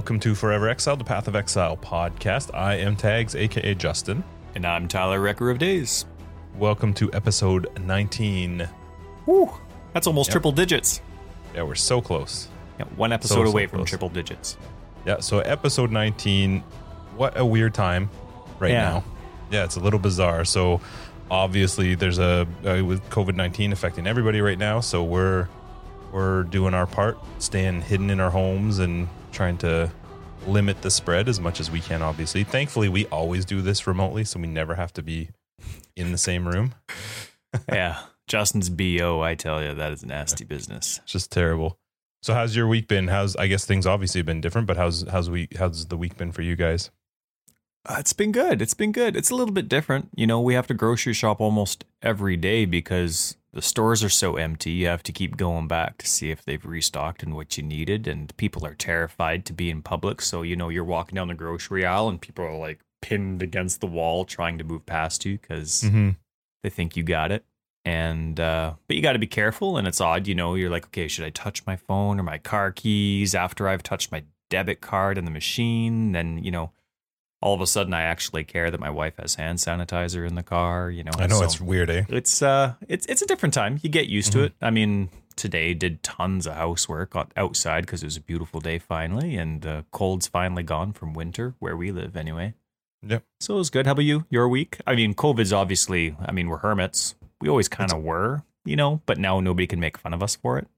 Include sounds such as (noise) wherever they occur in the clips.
Welcome to Forever Exile, the Path of Exile podcast. I am Tags, aka Justin. And I'm Tyler, Wrecker of Days. Welcome to episode 19. Woo! That's almost Yep. triple digits. Yeah, we're so close. Yeah, one episode So, so away from close. triple digits. Yeah, so episode 19. What a weird time right Yeah. now. Yeah, it's a little bizarre. So obviously there's a uh, with COVID-19 affecting everybody right now, so we're we're doing our part, staying hidden in our homes and trying to limit the spread as much as we can obviously. Thankfully, we always do this remotely, so we never have to be in the same room. (laughs) yeah. Justin's BO, I tell you, that is nasty business. It's just terrible. So how's your week been? How's I guess things obviously have been different, but how's how's week how's the week been for you guys? Uh, it's been good. It's been good. It's a little bit different. You know, we have to grocery shop almost every day because the stores are so empty. You have to keep going back to see if they've restocked and what you needed. And people are terrified to be in public. So, you know, you're walking down the grocery aisle and people are like pinned against the wall trying to move past you because Mm-hmm. they think you got it and uh but you got to be careful and it's odd you know you're like okay should i touch my phone or my car keys after i've touched my debit card in the machine then you know all of a sudden i actually care that my wife has hand sanitizer in the car you know I know so it's weird, eh? it's uh it's it's a different time you get used Mhm. to it i mean today did tons of housework outside because it was a beautiful day finally and the cold's finally gone from winter where we live anyway Yep. so it was good. How about you? Your week? I mean, COVID's obviously, I mean, we're hermits. We always kind of were, you know, but now nobody can make fun of us for it.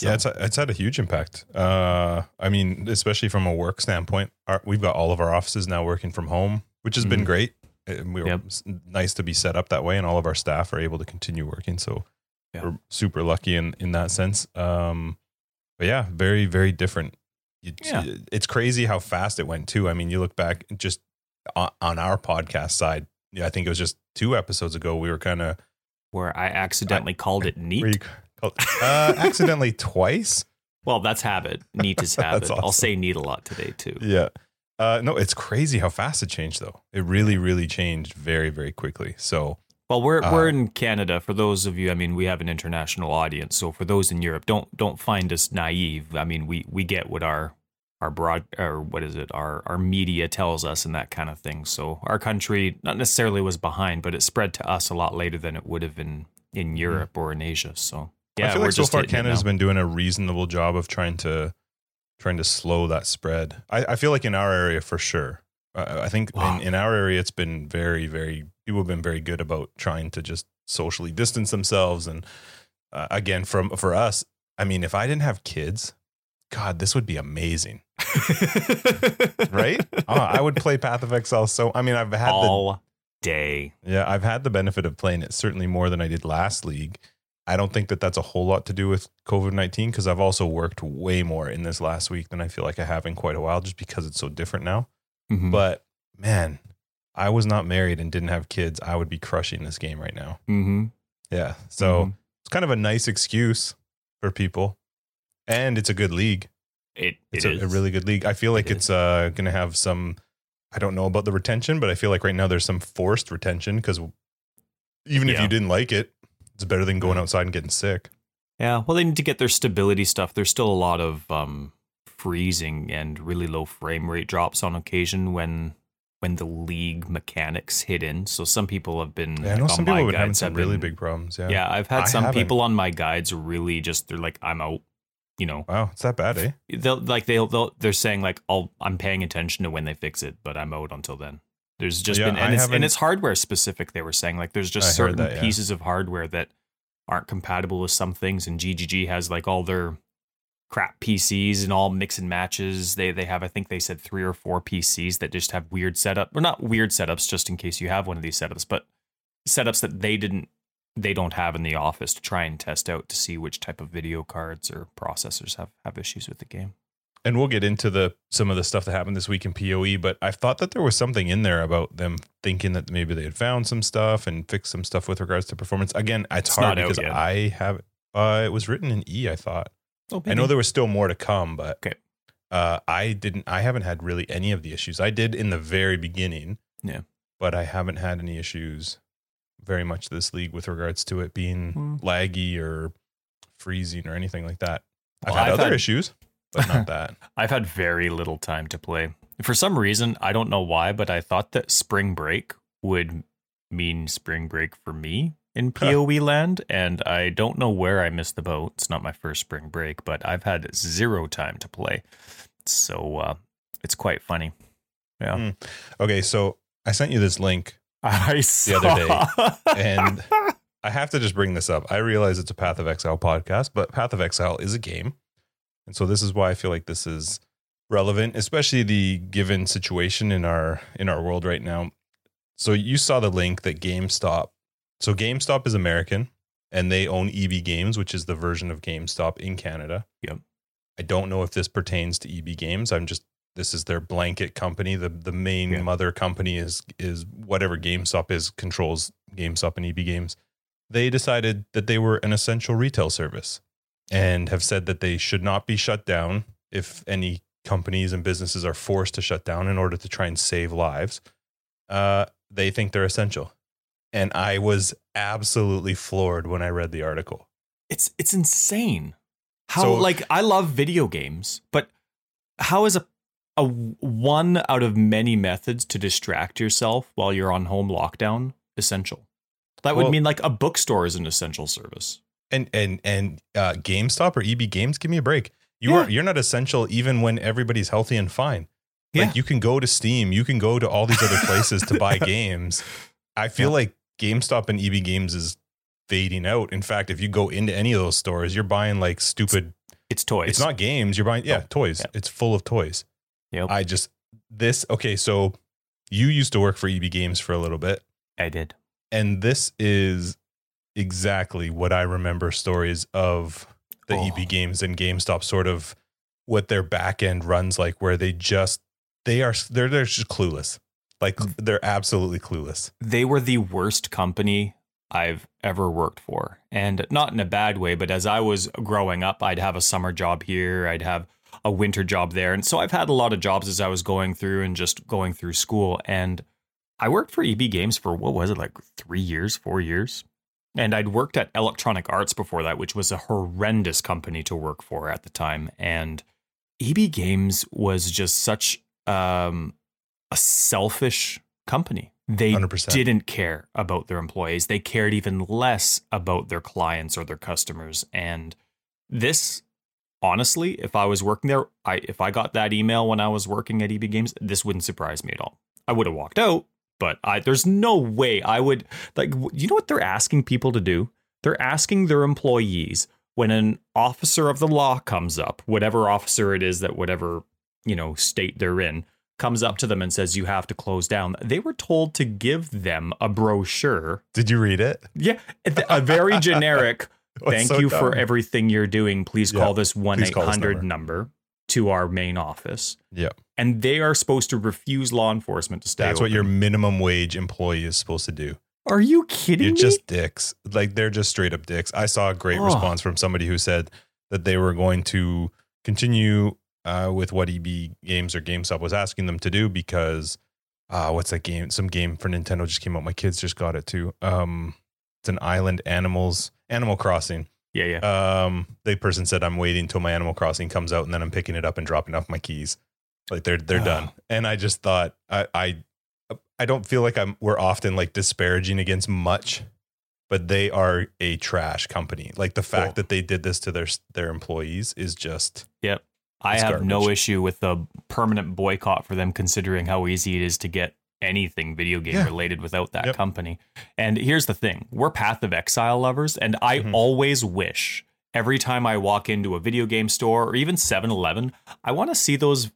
Yeah, it's it's had a huge impact. Uh, I mean, especially from a work standpoint, our, we've got all of our offices now working from home, which has been Mhm. great. And we were Yep. nice to be set up that way, and all of our staff are able to continue working. So Yeah. we're super lucky in in that sense. Um, but yeah, very very different. You, Yeah. it's crazy how fast it went too. I mean, you look back just on, on our podcast side. Yeah, I think it was just two episodes ago. We were kind of Where I accidentally called it neat. Uh, (laughs) accidentally twice. well, that's habit. Neat is (laughs) That's habit. I'll say neat a lot today too. Yeah. Uh, no, it's crazy how fast it changed, though. It really, really changed very, very quickly. So, Well, we're Uh, we're in Canada. For those of you, I mean, we have an international audience. So for those in Europe, don't don't find us naive. I mean, we we get what our our broad or what is it? Our our media tells us and that kind of thing. So our country not necessarily was behind, but it spread to us a lot later than it would have in in Europe or in Asia. So yeah, I feel like so far Canada's been doing a reasonable job of trying to trying to slow that spread. I, I feel like in our area for sure. Uh, I think Wow. in, in our area it's been very, very people have been very good about trying to just socially distance themselves. And uh, again, from for us, I mean, if I didn't have kids, God, this would be amazing, (laughs) right? oh, I would play Path of Exile. So I mean, I've had the all day. Yeah, I've had the benefit of playing it certainly more than I did last league. I don't think that that's a whole lot to do with COVID 19 because I've also worked way more in this last week than I feel like I have in quite a while just because it's so different now. Mhm. But man, I was not married and didn't have kids. I would be crushing this game right now. Mhm. Yeah. So Mhm. it's kind of a nice excuse for people. And it's a good league. it It's it a, is. a really good league. I feel like It it's uh, going to have some. I don't know about the retention, but I feel like right now there's some forced retention because even if you didn't like it, it's better than going outside and getting sick. Yeah, well, they need to get their stability stuff. There's still a lot of um, freezing and really low frame rate drops on occasion when when the league mechanics hit in. So some people have been. Yeah, I know some people have been having some have really been- big problems. Yeah. Yeah, I've had I some haven't. people on my guides really just they're like, I'm out. You know, Wow, it's that bad, eh? they'll like they'll, they'll they're saying like, "I'll I'm paying attention to when they fix it, but I'm out until then." There's just Yeah, been I and it's and it's hardware specific. They were saying like there's just I certain that, yeah. pieces of hardware that aren't compatible with some things, and GGG has like all their crap PCs and all mix and matches. They they have I think they said three or four PCs that just have weird setup or not weird setups, just in case you have one of these setups, but setups that they didn't they don't have in the office to try and test out to see which type of video cards or processors have have issues with the game. And we'll get into the some of the stuff that happened this week in PoE, but I thought that there was something in there about them thinking that maybe they had found some stuff and fixed some stuff with regards to performance. Again, it's, It's hard because. I have uh it was written in E, I thought. Oh, I know there was still more to come, but Okay. uh, I didn't. I haven't had really any of the issues. I did in the very beginning, Yeah. but I haven't had any issues very much this league with regards to it being Hmm. laggy or freezing or anything like that. I've Well, had I've other had- issues. But not (laughs) that. I've had very little time to play. For some reason, I don't know why, but I thought that spring break would mean spring break for me in PoE land, and I don't know where I missed the boat. It's not my first spring break, but I've had zero time to play, so uh, it's quite funny. Yeah. Mm. Okay, so I sent you this link (laughs) I saw. other day, and (laughs) I have to just bring this up. I realize it's a Path of Exile podcast, but Path of Exile is a game. And so this is why I feel like this is relevant, especially the given situation in our in our world right now. So you saw the link that GameStop. So GameStop is American and they own EB Games, which is the version of GameStop in Canada. Yep. I don't know if this pertains to EB Games. I'm just this is their blanket company. The the main Yeah. mother company is is whatever GameStop is controls GameStop and EB Games. They decided that they were an essential retail service and have said that they should not be shut down if any companies and businesses are forced to shut down in order to try and save lives. Uh, they think they're essential. And I was absolutely floored when I read the article. It's it's insane. How So- like I love video games, but how is a a one out of many methods to distract yourself while you're on home lockdown essential? That would Well- mean like a bookstore is an essential service. And and and uh, GameStop or EB Games, give me a break. You Yeah. are you're not essential even when everybody's healthy and fine. Yeah. Like you can go to Steam, you can go to all these other places to buy (laughs) games. I feel Yeah. like GameStop and EB Games is fading out. In fact, if you go into any of those stores, you're buying like stupid. It's toys. It's not games. You're buying yeah No. toys. Yeah. It's full of toys. Yep. I just this okay. So you used to work for EB Games for a little bit, I did. and this is exactly what I remember stories of the Oh. EB Games and GameStop sort of what their back end runs like, where they just they are they're they're just clueless. Like Mm. they're absolutely clueless. They were the worst company I've ever worked for. And not in a bad way, but as I was growing up, I'd have a summer job here, I'd have a winter job there. And so I've had a lot of jobs as I was going through and just going through school. And I worked for EB Games for what was it, like three years, four years? And I'd worked at Electronic Arts before that, which was a horrendous company to work for at the time. And EB Games was just such um, a selfish company. They 100%. didn't care about their employees. They cared even less about their clients or their customers. And this, honestly, if I was working there, I if I got that email when I was working at EB Games, this wouldn't surprise me at all. I would have walked out, but I there's no way I would like. You know what they're asking people to do? They're asking their employees when an officer of the law comes up, whatever officer it is that whatever you know state they're in comes up to them and says you have to close down they were told to give them a brochure Did you read it? yeah a very generic (laughs) thank so you for everything you're doing please Yeah, call this please call this 1-800 number. number to our main office Yeah. and they are supposed to refuse law enforcement to stay That's what your minimum wage employee is supposed to do. are you kidding You're me just dicks. Like they're just straight up dicks. I saw a great Oh. response from somebody who said that they were going to continue uh, with what EB Games or GameStop was asking them to do because uh, what's that game? Some game for Nintendo just came out. My kids just got it too. Um, it's an island animals Animal Crossing. Yeah yeah Um, the person said I'm waiting until my Animal Crossing comes out and then I'm picking it up and dropping off my keys. Like they're they're Oh. done. And I just thought I I I don't feel like I'm we're often like disparaging against much, but they are a trash company. Like the fact Oh. that they did this to their their employees is just yep. I It's have no issue with the permanent boycott for them, considering how easy it is to get anything video game Yeah. related without that Yep. company. And here's the thing we're Path of Exile lovers, and I Mhm. always wish every time I walk into a video game store or even 7 Eleven, I want to see those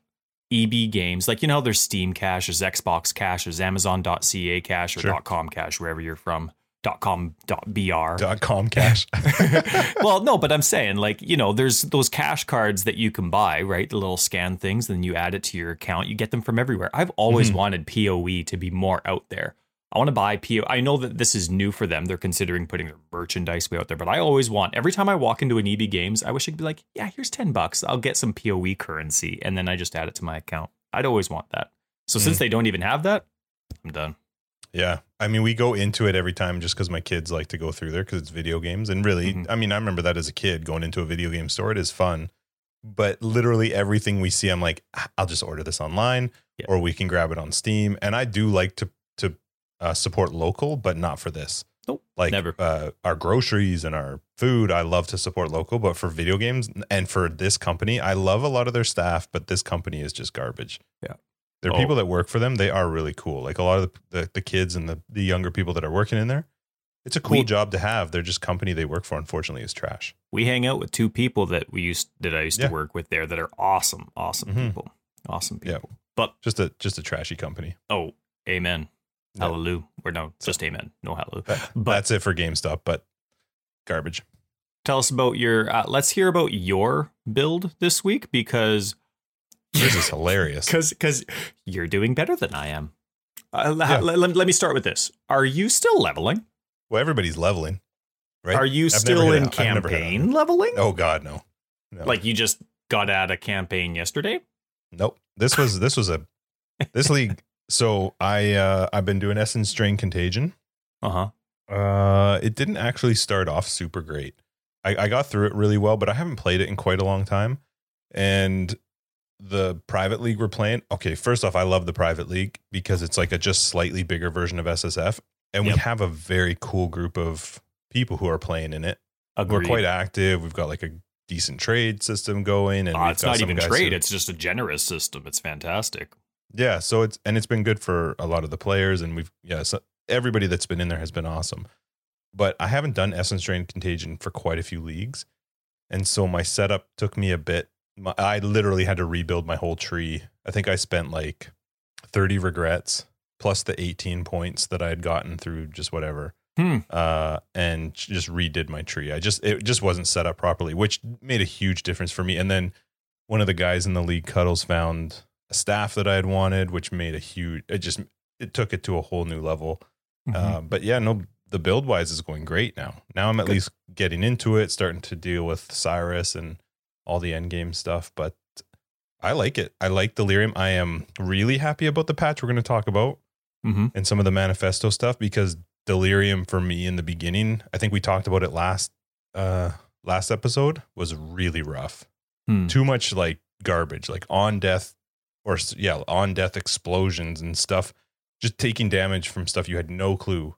EB games. Like, you know, there's Steam Cash, there's Xbox Cash, there's Amazon.ca Cash or Sure. .com Cash, wherever you're from. .com dot .br dot com cash. (laughs) well, no, but I'm saying like you know, there's those cash cards that you can buy, right? The little scan things, and then you add it to your account. You get them from everywhere. I've always Mhm. wanted POE to be more out there. I want to buy PO. I know that this is new for them. They're considering putting their merchandise way out there, but I always want every time I walk into an EB Games, I wish I could be like, yeah, here's ten bucks. I'll get some POE currency, and then I just add it to my account. I'd always want that. So since they don't even have that, I'm done. Yeah. I mean, we go into it every time just because my kids like to go through there because it's video games. And really, Mhm. I mean, I remember that as a kid going into a video game store. It is fun. but literally everything we see, I'm like, "Ah, I'll just order this online, Yeah. or we can grab it on Steam. And I do like to to uh, support local, but not for this. Nope, like never. Uh, our groceries and our food. I love to support local, but for video games and for this company, I love a lot of their staff, but this company is just garbage. Yeah. There are Oh. people that work for them. They are really cool. Like a lot of the, the, the kids and the, the younger people that are working in there. It's a cool We- job to have. They're just company they work for, unfortunately, is trash. We hang out with two people that we used that I used Yeah. to work with there that are awesome, awesome Mhm. people, awesome people. Yeah. But Just a just a trashy company. oh, amen, Yeah. hallelujah, or no, just amen, no hallelujah. That- But that's it for GameStop, but garbage. tell us about your. Uh, let's hear about your build this week because This is hilarious. (laughs) because because you're doing better than I am. Uh, Yeah. let, let, let me start with this. Are you still leveling? Well, everybody's leveling, right? Are you I've still in a- I've never hit a campaign leveling? Oh God, no. no. Like you just got out of campaign yesterday? Nope. This was this was a this league. (laughs) So I uh I've been doing Essence Drain Contagion. Uh huh. Uh it didn't actually start off super great. I, I got through it really well, but I haven't played it in quite a long time. And the private league we're playing, okay, first off, I love the private league because it's like a just slightly bigger version of SSF. And Yep. we have a very cool group of people who are playing in it. We're quite active. We've got like a decent trade system going and Uh, it's not even trade. who- It's just a generous system. It's fantastic. Yeah, so it's and it's been good for a lot of the players, and we've yeah, so everybody that's been in there has been awesome. But I haven't done Essence Drain Contagion for quite a few leagues, and so my setup took me a bit. My, I literally had to rebuild my whole tree. I think I spent like thirty regrets plus the eighteen points that I had gotten through just whatever, Hmm. uh, and just redid my tree. I just it just wasn't set up properly, which made a huge difference for me. And then one of the guys in the league, Cuddles, found a staff that I had wanted, which made a huge. It just it took it to a whole new level. Mhm. Uh, but yeah, no, the build wise is going great now. Now I'm at Good. least getting into it, starting to deal with Sirus and all the end game stuff. But I like it. I like Delirium. I am really happy about the patch we're going to talk about Mhm. and some of the manifesto stuff because Delirium for me in the beginning, I think we talked about it last uh last episode was really rough. Hmm. Too much like garbage, like on death or yeah, on death explosions and stuff. Just taking damage from stuff you had no clue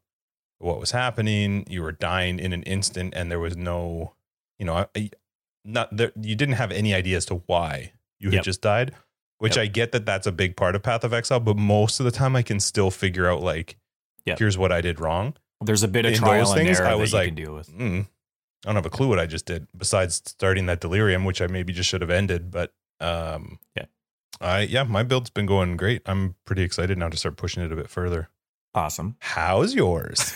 what was happening. You were dying in an instant, and there was no, you know, I- not there. You didn't have any idea as to why you had Yep. just died. Which Yep. I get that that's a big part of Path of Exile, but most of the time I can still figure out like, Yep. here's what I did wrong. There's a bit of in trial those and things, error I that was you like, can deal with. Mm, I don't have a clue what I just did besides starting that delirium, which I maybe just should have ended. But um, Yeah. I yeah, my build's been going great. I'm pretty excited now to start pushing it a bit further. Awesome. How's yours? (laughs)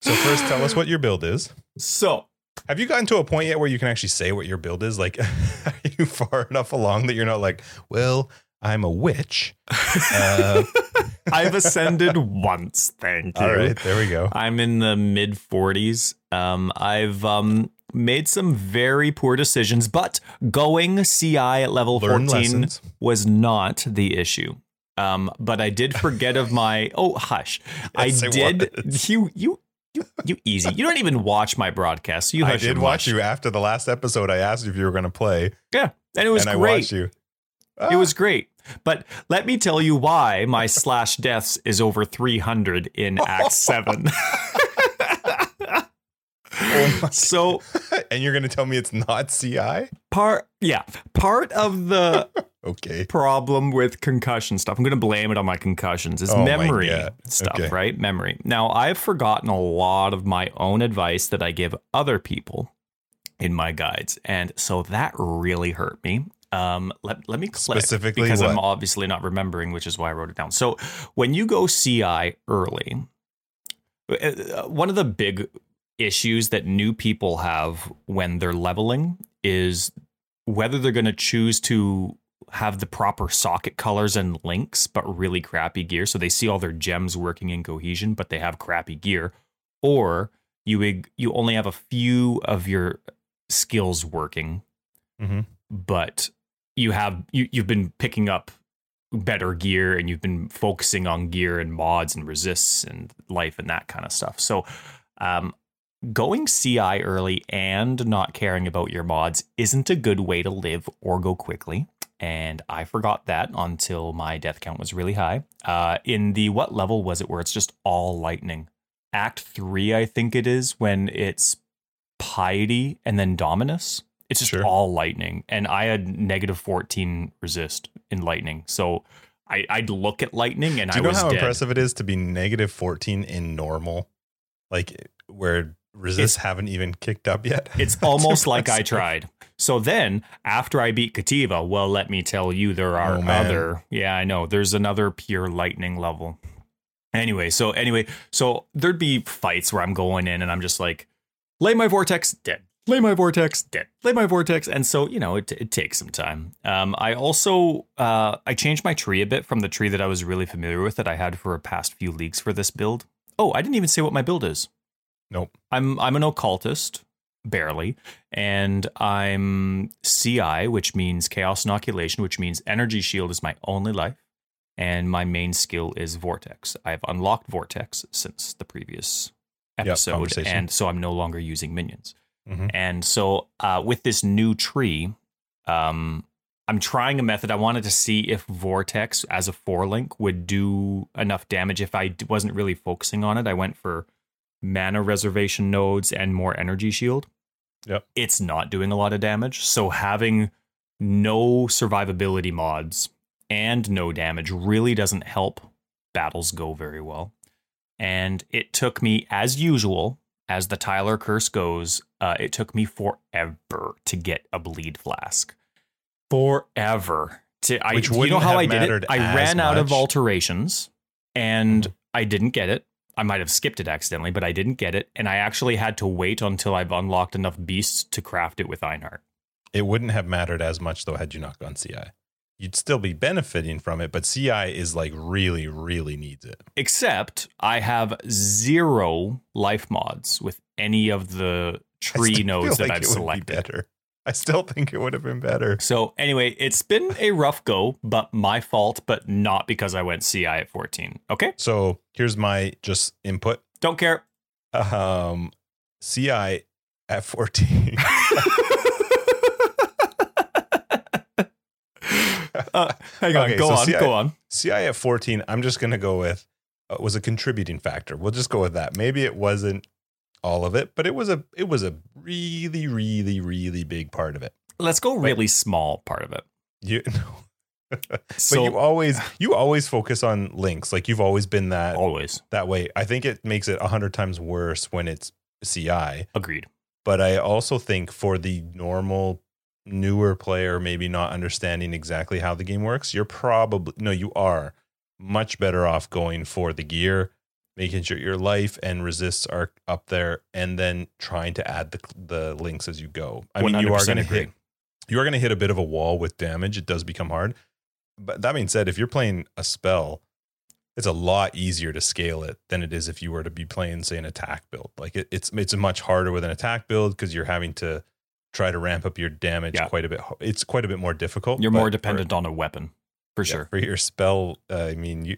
so first, tell us what your build is. So Have you gotten to a point yet where you can actually say what your build is? Like, (laughs) are you far enough along that you're not like, well, I'm a witch. Uh, (laughs) I've ascended once. Thank you. All right, there we go. I'm in the mid 40s. Um, I've um, made some very poor decisions, but going CI at level Learn 14 lessons. was not the issue. Um, but I did forget of my. Oh, hush! (laughs) Yes, I did. You, you, you, you. Easy. You don't even watch my broadcast. So you I did watch you after the last episode. I asked you if you were going to play, Yeah, and it was and I great. watched you. It was ah. great. But let me tell you why my slash deaths is over 300 in Act (laughs) 7. (laughs) Oh my- (laughs) so and you're going to tell me it's not CI? part yeah, part of the (laughs) Okay. problem with concussion stuff. I'm going to blame it on my concussions. Is Oh memory stuff, Okay. right? Memory. Now, I've forgotten a lot of my own advice that I give other people in my guides, and so that really hurt me. Um, let let me click Specifically because I'm obviously not remembering, which is why I wrote it down. So when you go CI early, uh, one of the big issues that new people have when they're leveling is whether they're going to choose to have the proper socket colors and links, but really crappy gear. So they see all their gems working in cohesion, but they have crappy gear, or you you only have a few of your skills working, hmm but you have you you've been picking up better gear and you've been focusing on gear and mods and resists and life and that kind of stuff. So um going CI early and not caring about your mods isn't a good way to live or go quickly. And I forgot that until my death count was really high. Uh, in the what level was it where it's just all lightning? Act three, I think it is, when it's piety and then dominus. It's just Sure. all lightning. And I had negative 14 resist in lightning. So I, I'd look at lightning and I was. Do you I know how dead. impressive it is to be negative 14 in normal? Like where resists haven't even kicked up yet? It's (laughs) (laughs) almost like I tried. So then, after I beat Kitava, well, let me tell you, there are Oh, other. Yeah, I know. There's another pure lightning level. Anyway, so anyway, so there'd be fights where I'm going in and I'm just like, lay my vortex, dead. Lay my vortex, dead. Lay my vortex, and so you know it, it takes some time. Um, I also uh, I changed my tree a bit from the tree that I was really familiar with that I had for a past few leagues for this build. Oh, I didn't even say what my build is. Nope. I'm I'm an occultist, barely, and I'm CI, which means chaos inoculation, which means energy shield is my only life, and my main skill is vortex. I've unlocked vortex since the previous episode, conversation. and so I'm no longer using minions. Mhm. And so uh, with this new tree, um, I'm trying a method. I wanted to see if Vortex as a four link would do enough damage. If I wasn't really focusing on it, I went for mana reservation nodes and more energy shield. Yep. It's not doing a lot of damage. So having no survivability mods and no damage really doesn't help battles go very well. And it took me, as usual, as the Tyler curse goes, uh, it took me forever to get a bleed flask. Forever. To, I, Which you know how I did it? I ran out of. Mm-hmm. alterations and I didn't get it. I might have skipped it accidentally, but I didn't get it. And I actually had to wait until I've unlocked enough beasts to craft it with Einhar. It wouldn't have mattered as much though had you not gone CI. You'd still be benefiting from it, but CI is like really, really needs it. Except I have zero life mods with any of the tree nodes that like I've would be selected. better. I still think it would have been better. So anyway, it's been a rough go, but my fault, but not because I went CI at 14. Okay? So here's my just input. Don't care. Um, CI at 14. (laughs) (laughs) Uh, hang on, Okay, go so on, CI go on. CI at 14, I'm just going to go with uh, was a contributing factor. We'll just go with that. Maybe it wasn't all of it, but it was a it was a really really really big part of it. Let's go really small part of it. You (laughs) but So you always you always focus on links. Like you've always been that always that way. I think it makes it a hundred times worse when it's CI. agreed. But I also think for the normal newer player, maybe not understanding exactly how the game works, you're probably no, you are much better off going for the gear, making sure your life and resists are up there, and then trying to add the the links as you go. I mean, you are going to hit you are going to hit a bit of a wall with damage. It does become hard. But that being said, if you're playing a spell, it's a lot easier to scale it than it is if you were to be playing, say, an attack build. Like it, it's it's much harder with an attack build because you're having to try to ramp up your damage Yeah. quite a bit. It's quite a bit more difficult. You're more for- dependent on a weapon, for yeah, sure. for your spell. Uh, I mean, you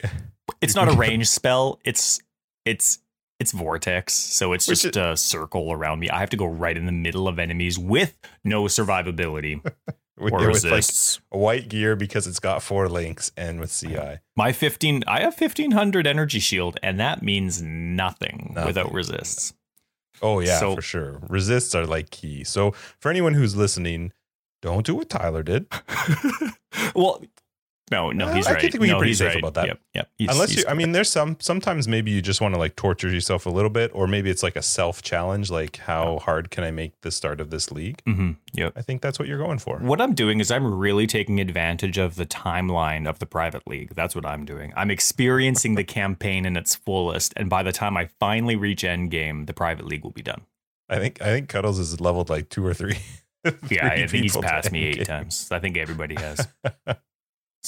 It's (laughs) not a range spell. It's it's it's vortex, so it's Which just is- a circle around me. I have to go right in the middle of enemies with no survivability (laughs) with, or with like a white gear because it's got four links and with CI. My 15, I have 1500 energy shield, and that means nothing, Nothing. without resists. Oh yeah, So- for sure. Resists are like key. So for anyone who's listening, don't do what Tyler did. (laughs) well, no, no, Uh, he's I right. think we can be no, pretty he's safe right. about that. Yep, yep. He's- Unless he's you, I mean, there's some, sometimes maybe you just want to like torture yourself a little bit, or maybe it's like a self challenge, like how hard can I make the start of this league? Mhm, yep. I think that's what you're going for. What I'm doing is I'm really taking advantage of the timeline of the private league. That's what I'm doing. I'm experiencing the campaign in its fullest, and by the time I finally reach end game, the private league will be done. I think, I think Cuddles is leveled like two or three. (laughs) Yeah, I think he's passed me eight game. times. I think everybody has. (laughs)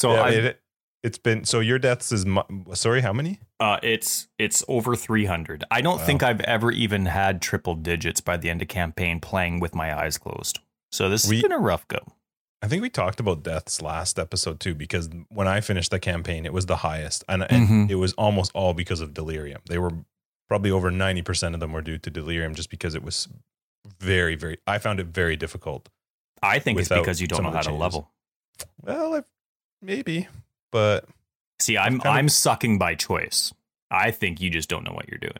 So yeah, I, it, it's been so your deaths is sorry, how many? uh, it's it's over 300. I don't Wow. think I've ever even had triple digits by the end of campaign playing with my eyes closed. So this We- has been a rough go. I think we talked about deaths last episode too, because when I finished the campaign, it was the highest, and, and Mhm. it was almost all because of delirium. They were probably over 90% of them were due to delirium just because it was very, very, I found it very difficult. I think it's because you don't know of the how to changes. level. Well, I, maybe, but See, I'm I'm sucking by choice. I think you just don't know what you're doing.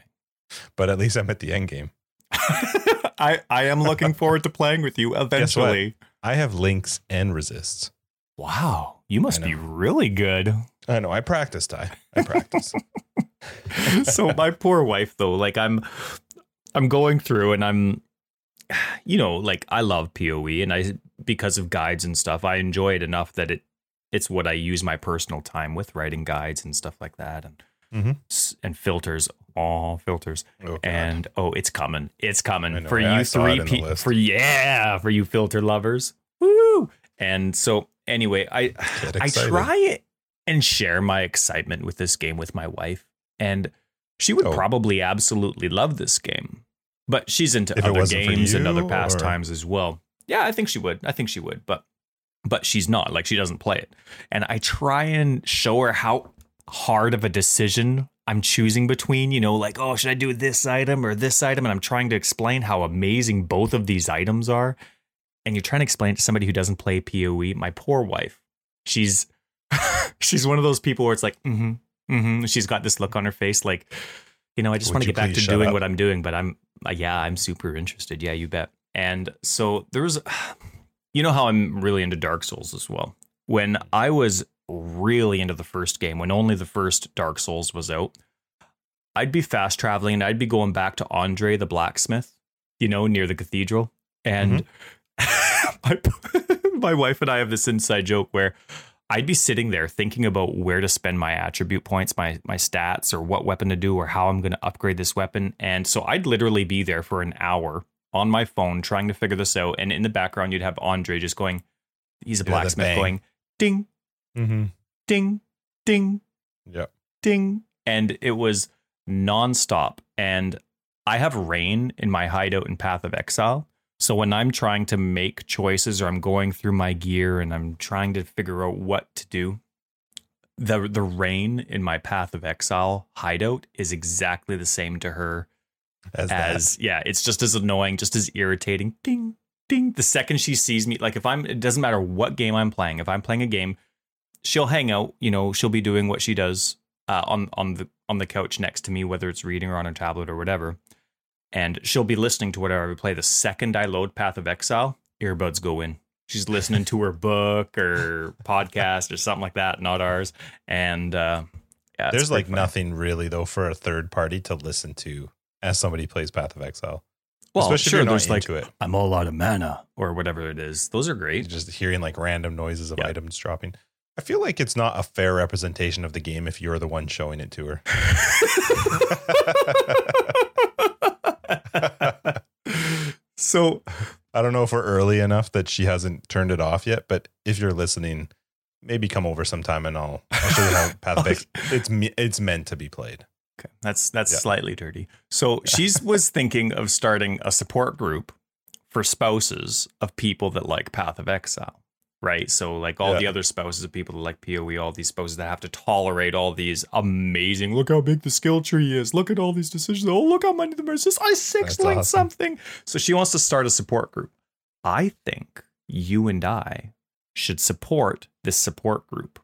but at least I'm at the end game. (laughs) I I am looking forward to playing with you (laughs) eventually. I have links and resists. Wow, you must be really good. I know. I practice, Ty. I practice. (laughs) so my poor wife though, like I'm I'm going through and I'm you know, like I love PoE and I because of guides and stuff, I enjoy it enough that it it's what I use my personal time with writing guides and stuff like that and Mhm. and filters, all filters. Oh, And oh, it's coming. It's coming know. for Yeah, you three people. For yeah, for you filter lovers. Woo! And so anyway, I (sighs) I try it and share my excitement with this game with my wife, and she would Oh. probably absolutely love this game. But she's into If other games and other or- pastimes as well. Yeah, I think she would. I think she would, but but she's not. Like she doesn't play it. And I try and show her how hard of a decision I'm choosing between, you know, like, oh, should I do this item or this item? And I'm trying to explain how amazing both of these items are. And you're trying to explain it to somebody who doesn't play PoE. My poor wife, she's (laughs) she's one of those people where it's like, mm-hmm, mm-hmm. She's got this look on her face, like, you know, I just want to get back to doing up? what I'm doing, but I'm, uh, yeah, I'm super interested. Yeah, you bet. And so there was, you know, how I'm really into Dark Souls as well. When I was really into the first game, when only the first Dark Souls was out, I'd be fast traveling and I'd be going back to Andre the blacksmith, you know, near the cathedral. And mm-hmm. (laughs) my, (laughs) my wife and I have this inside joke where I'd be sitting there thinking about where to spend my attribute points, my my stats, or what weapon to do, or how I'm going to upgrade this weapon. And so I'd literally be there for an hour on my phone trying to figure this out. And in the background, you'd have Andre just going, he's a Yeah, blacksmith, going ding, Mm-hmm. ding, ding, Yep. ding. And it was nonstop. And I have rain in my hideout in Path of Exile. So when I'm trying to make choices or I'm going through my gear and I'm trying to figure out what to do, the the rain in my Path of Exile hideout is exactly the same to her As, as yeah, it's just as annoying, just as irritating. Ding, ding. The second she sees me, like if I'm, it doesn't matter what game I'm playing. If I'm playing a game, she'll hang out. You know, she'll be doing what she does uh, on on the on the couch next to me, whether it's reading or on her tablet or whatever. And she'll be listening to whatever we play. The second I load Path of Exile, earbuds go in. She's listening to her book or (laughs) podcast or something like that, not ours. And uh, yeah, There's like funny. nothing really though for a third party to listen to as somebody plays Path of Exile. Well, Especially sure, if you're there's like it. I'm all out of mana or whatever it is. Those are great. Just hearing like random noises of Yeah. items dropping. I feel like it's not a fair representation of the game if you're the one showing it to her. (laughs) so I don't know if we're early enough that she hasn't turned it off yet, but if you're listening, maybe come over sometime and I'll, I'll show you how (laughs) Path of Exile. It's it's meant to be played. Okay, that's that's Yeah. slightly dirty. So she's (laughs) was thinking of starting a support group for spouses of people that like Path of Exile. Right. So like all Yeah. the other spouses of people that like PoE, all these spouses that have to tolerate all these amazing look how big the skill tree is. Look at all these decisions. Oh, look how many of them are just I six linked awesome. something. So she wants to start a support group. I think you and I should support this support group,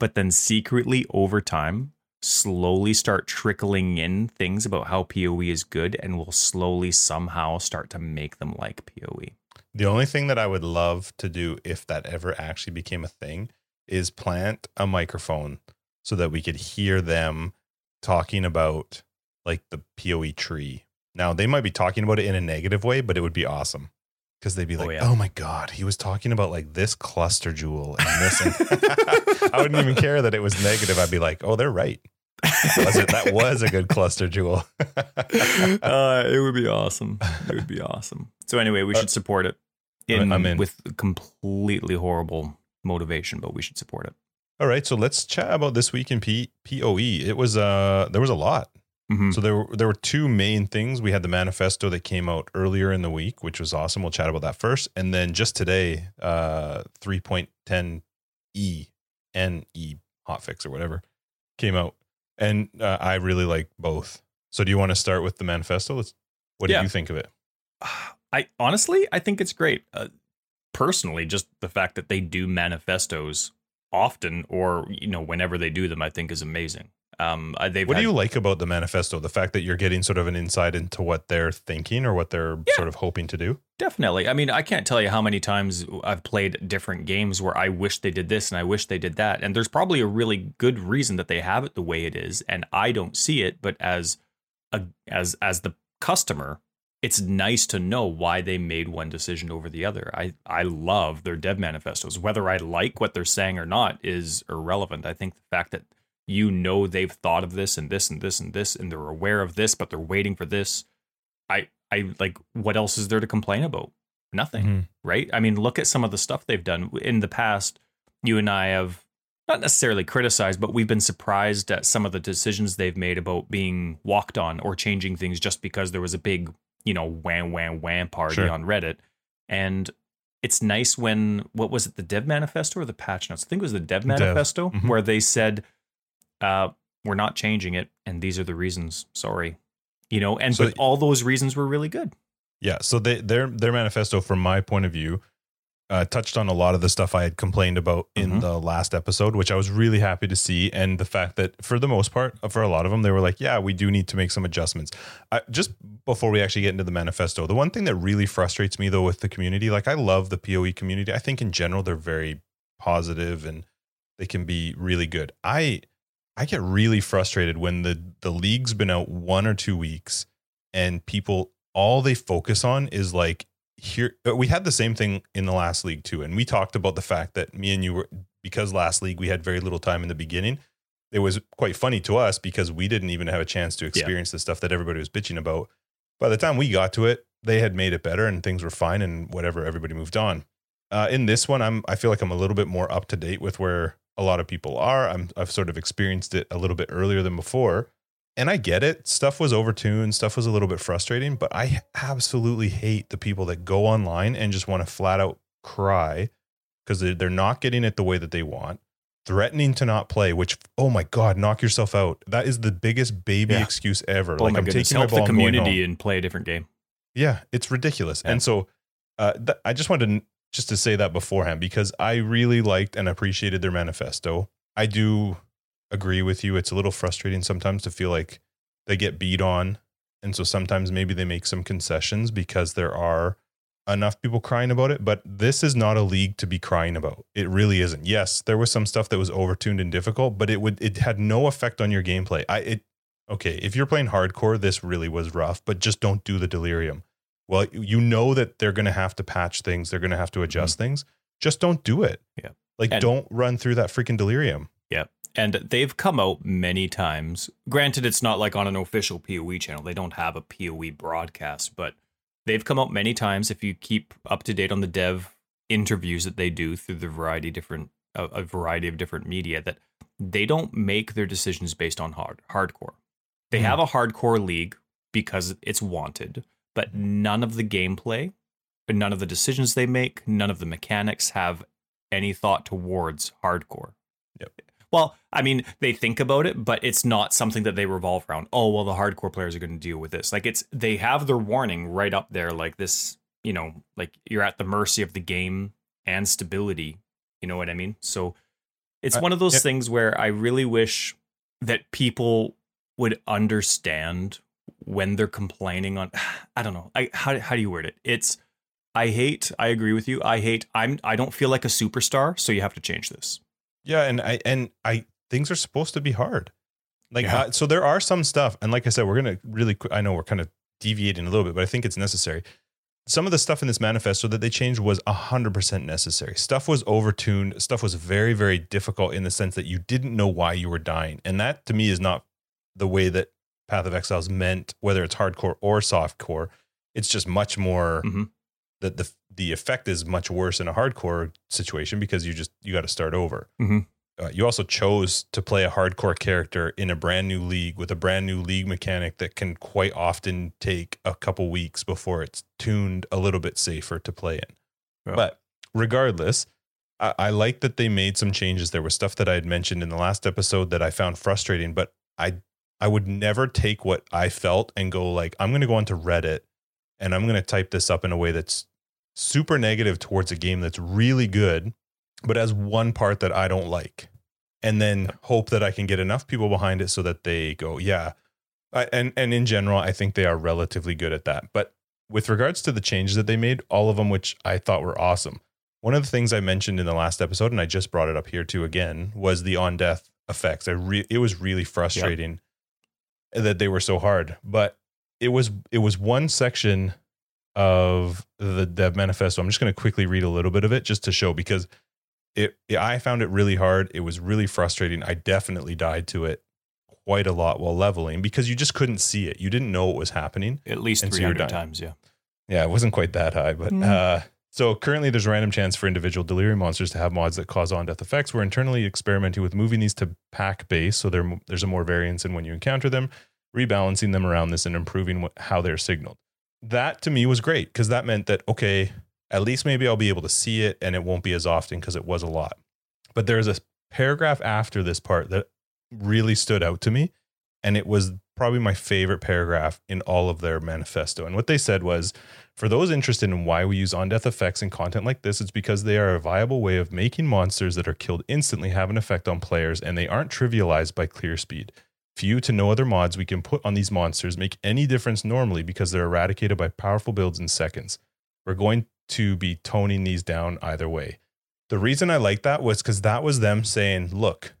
but then secretly over time, slowly start trickling in things about how PoE is good and will slowly somehow start to make them like. PoE. The only thing that I would love to do if that ever actually became a thing is plant a microphone so that we could hear them talking about like the PoE tree. Now, they might be talking about it in a negative way, but it would be awesome because they'd be Oh, like, yeah. oh, my God, he was talking about like this cluster jewel and this. And (laughs) I wouldn't even care that it was negative. I'd be like, oh, they're right. That was a good cluster jewel. (laughs) uh, it would be awesome. It would be awesome. So anyway, we Uh, should support it. In, I'm in. with completely horrible motivation, but we should support it. All right, so let's chat about this week in P- POE. It was uh there was a lot. Mhm. So there were there were two main things. We had the manifesto that came out earlier in the week, which was awesome. We'll chat about that first, and then just today, uh, three point ten E N E hotfix or whatever came out, and uh, I really like both. So do you want to start with the manifesto? Let's, what Yeah. do you think of it? (sighs) I honestly, I think it's great. Uh, personally, just the fact that they do manifestos often, or you know, whenever they do them, I think is amazing. Um, they've What do you like about the manifesto? The fact that you're getting sort of an insight into what they're thinking or what they're Yeah. sort of hoping to do. Definitely. I mean, I can't tell you how many times I've played different games where I wish they did this and I wish they did that. And there's probably a really good reason that they have it the way it is, and I don't see it. But as a as as the customer, it's nice to know why they made one decision over the other. I I love their dev manifestos. Whether I like what they're saying or not is irrelevant. I think the fact that you know they've thought of this and this and this and this and they're aware of this, but they're waiting for this. I I like what else is there to complain about? Nothing, Mhm. right? I mean, look at some of the stuff they've done in the past. You and I have not necessarily criticized, but we've been surprised at some of the decisions they've made about being walked on or changing things just because there was a big, you know, wham wham wham party Sure. on Reddit. And it's nice when what was it, the dev manifesto or the patch notes? I think it was the dev manifesto Mhm. where they said, uh, we're not changing it, and these are the reasons. Sorry. You know, and So- but all those reasons were really good. Yeah. So they, their their manifesto, from my point of view, uh, touched on a lot of the stuff I had complained about in Mhm. the last episode, which I was really happy to see. And the fact that, for the most part, for a lot of them, they were like, "Yeah, we do need to make some adjustments." I, just before we actually get into the manifesto, the one thing that really frustrates me though with the community, like I love the POE community. I think in general they're very positive and they can be really good. I I get really frustrated when the the league's been out one or two weeks and people all they focus on is like here uh, we had the same thing in the last league too and we talked about the fact that me and you were because last league we had very little time in the beginning it was quite funny to us because we didn't even have a chance to experience the stuff that everybody was bitching about. By the time we got to it they had made it better and things were fine and whatever everybody moved on uh, in this one i'm i feel like i'm a little bit more up to date with where a lot of people are i'm i've sort of experienced it a little bit earlier than before and I get it. Stuff was overtuned. Stuff was a little bit frustrating, but I absolutely hate the people that go online and just want to flat out cry because they're, they're not getting it the way that they want, threatening to not play, which, oh my God, knock yourself out. That is the biggest baby Yeah. excuse ever. Oh like, I'm goodness, taking my help ball the and community home. and play a different game. Yeah, it's ridiculous. Yeah. And so uh, th- I just wanted to, just to say that beforehand because I really liked and appreciated their manifesto. I do agree with you. It's a little frustrating sometimes to feel like they get beat on. And so sometimes maybe they make some concessions because there are enough people crying about it. But this is not a league to be crying about. It really isn't. Yes, there was some stuff that was overtuned and difficult, but it would it had no effect on your gameplay. I it okay, if you're playing hardcore, this really was rough, but just don't do the delirium. Well, you know that they're going to have to patch things, they're going to have to adjust things. Just don't do it. Yeah. Like And- don't run through that freaking delirium. Yeah. And they've come out many times. Granted, it's not like on an official PoE channel. They don't have a PoE broadcast, but they've come out many times. If you keep up to date on the dev interviews that they do through the variety different a, a variety of different media, that they don't make their decisions based on hard hardcore. They Mhm. have a hardcore league because it's wanted, but none of the gameplay, none of the decisions they make, none of the mechanics have any thought towards hardcore. Yep. Well, I mean, they think about it, but it's not something that they revolve around. Oh, well, the hardcore players are going to deal with this. Like it's they have their warning right up there, like this. You know, like you're at the mercy of the game and stability. You know what I mean? So it's Uh, one of those yeah. things where I really wish that people would understand when they're complaining on. (sighs) I don't know. I how how do you word it? It's I hate. I agree with you. I hate. I'm. I don't feel like a superstar, so you have to change this. Yeah, and I and I things are supposed to be hard. Like Yeah. uh, so there are some stuff and like I said we're going to really I know we're kind of deviating a little bit but I think it's necessary. Some of the stuff in this manifesto that they changed was 100% necessary. Stuff was overtuned, stuff was very very difficult in the sense that you didn't know why you were dying. And that to me is not the way that Path of Exiles meant whether it's hardcore or softcore. It's just much more Mhm. that the the effect is much worse in a hardcore situation because you just you got to start over. Mhm. Uh, you also chose to play a hardcore character in a brand new league with a brand new league mechanic that can quite often take a couple weeks before it's tuned a little bit safer to play in. Yeah. But regardless, I, I like that they made some changes. There was stuff that I had mentioned in the last episode that I found frustrating, but I I would never take what I felt and go like, I'm going to go onto Reddit and I'm going to type this up in a way that's super negative towards a game that's really good, but has one part that I don't like. And then hope that I can get enough people behind it so that they go, yeah. I, and and in general, I think they are relatively good at that. But with regards to the changes that they made, all of them which I thought were awesome. One of the things I mentioned in the last episode, and I just brought it up here too again, was the on death effects. I re- it was really frustrating yep. That they were so hard, but it was it was one section of the dev manifesto. I'm just going to quickly read a little bit of it just to show because it, I found it really hard. It was really frustrating. I definitely died to it quite a lot while leveling because you just couldn't see it. You didn't know what was happening. At least and 300 so times, yeah. Yeah, it wasn't quite that high, but mm. uh, so currently there's a random chance for individual delirium monsters to have mods that cause on death effects. We're internally experimenting with moving these to pack base so there's a more variance in when you encounter them, rebalancing them around this and improving how they're signaled that to me was great because that meant that, okay, at least maybe I'll be able to see it and it won't be as often because it was a lot. But there's a paragraph after this part that really stood out to me. And it was probably my favorite paragraph in all of their manifesto. And what they said was for those interested in why we use on death effects in content like this, it's because they are a viable way of making monsters that are killed instantly have an effect on players and they aren't trivialized by clear speed. Few to no other mods we can put on these monsters make any difference normally because they're eradicated by powerful builds in seconds. We're going to be toning these down either way. The reason I like that was because that was them saying, look,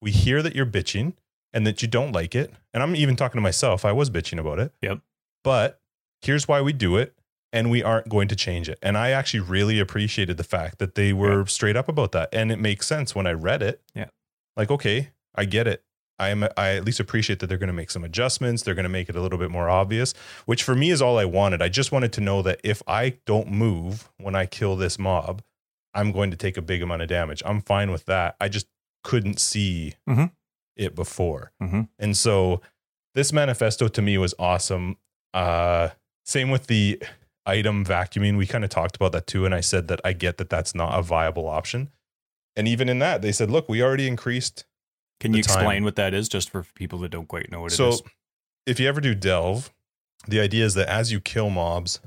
we hear that you're bitching and that you don't like it. And I'm even talking to myself. I was bitching about it. Yep. But here's why we do it and we aren't going to change it. And I actually really appreciated the fact that they were straight up about that. And it makes sense when I read it. Yeah. Like, okay, I get it. I am I at least appreciate that they're going to make some adjustments. They're going to make it a little bit more obvious, which for me is all I wanted. I just wanted to know that if I don't move when I kill this mob, I'm going to take a big amount of damage. I'm fine with that. I just couldn't see mm-hmm. it before. Mm-hmm. And so this manifesto to me was awesome. Uh same with the item vacuuming. We kind of talked about that too and I said that I get that that's not a viable option. And even in that, they said, "Look, we already increased can you explain what that is just for people that don't quite know what so, it is? So, if you ever do delve, the idea is that as you kill mobs,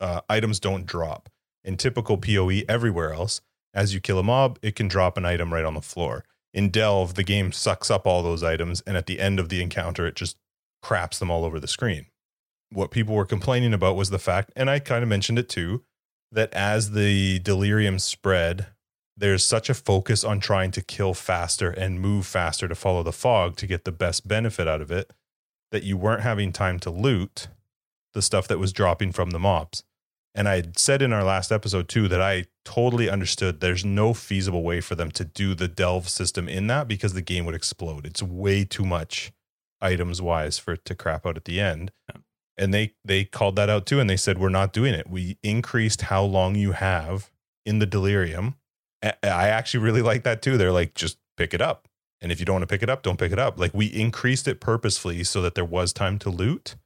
uh, items don't drop. In typical PoE, everywhere else, as you kill a mob, it can drop an item right on the floor. In delve, the game sucks up all those items, and at the end of the encounter, it just craps them all over the screen. What people were complaining about was the fact, and I kind of mentioned it too, that as the delirium spread, there's such a focus on trying to kill faster and move faster to follow the fog to get the best benefit out of it that you weren't having time to loot the stuff that was dropping from the mobs. And I said in our last episode too that I totally understood there's no feasible way for them to do the delve system in that because the game would explode. It's way too much items wise for it to crap out at the end. Yeah. And they they called that out too and they said we're not doing it. We increased how long you have in the delirium I actually really like that too. They're like, just pick it up. And if you don't want to pick it up, don't pick it up. Like we increased it purposefully so that there was time to loot.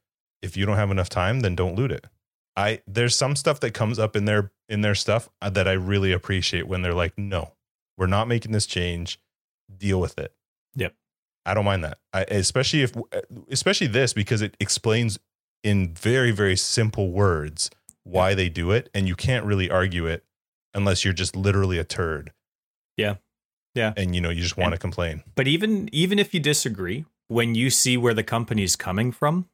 If you don't have enough time, then don't loot it. I there's some stuff that comes up in their in their stuff uh, that I really appreciate when they're like, no, we're not making this change. Deal with it. Yep. I don't mind that. I, especially if uh, especially this because it explains in very very simple words why they do it and you can't really argue it unless you're just literally a turd. Yeah. Yeah. And you know, you just want to complain. But even even if you disagree, when you see where the company's coming from,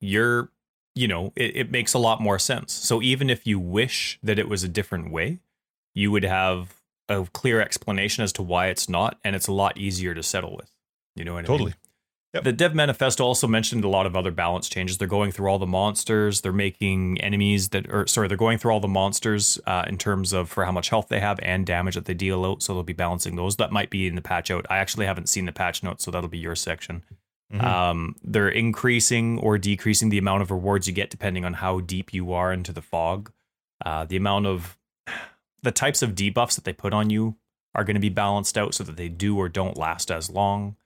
you're you know, it, it makes a lot more sense. So even if you wish that it was a different way, you would have a clear explanation as to why it's not, and it's a lot easier to settle with. You know what totally. I mean? Yep. The Dev Manifesto also mentioned a lot of other balance changes. They're going through all the monsters. They're making enemies that, or sorry, they're going through all the monsters uh, in terms of for how much health they have and damage that they deal out. So they'll be balancing those. That might be in the patch out. I actually haven't seen the patch notes, so that'll be your section. Mm-hmm. Um, they're increasing or decreasing the amount of rewards you get depending on how deep you are into the fog. Uh, the amount of (sighs) the types of debuffs that they put on you are going to be balanced out so that they do or don't last as long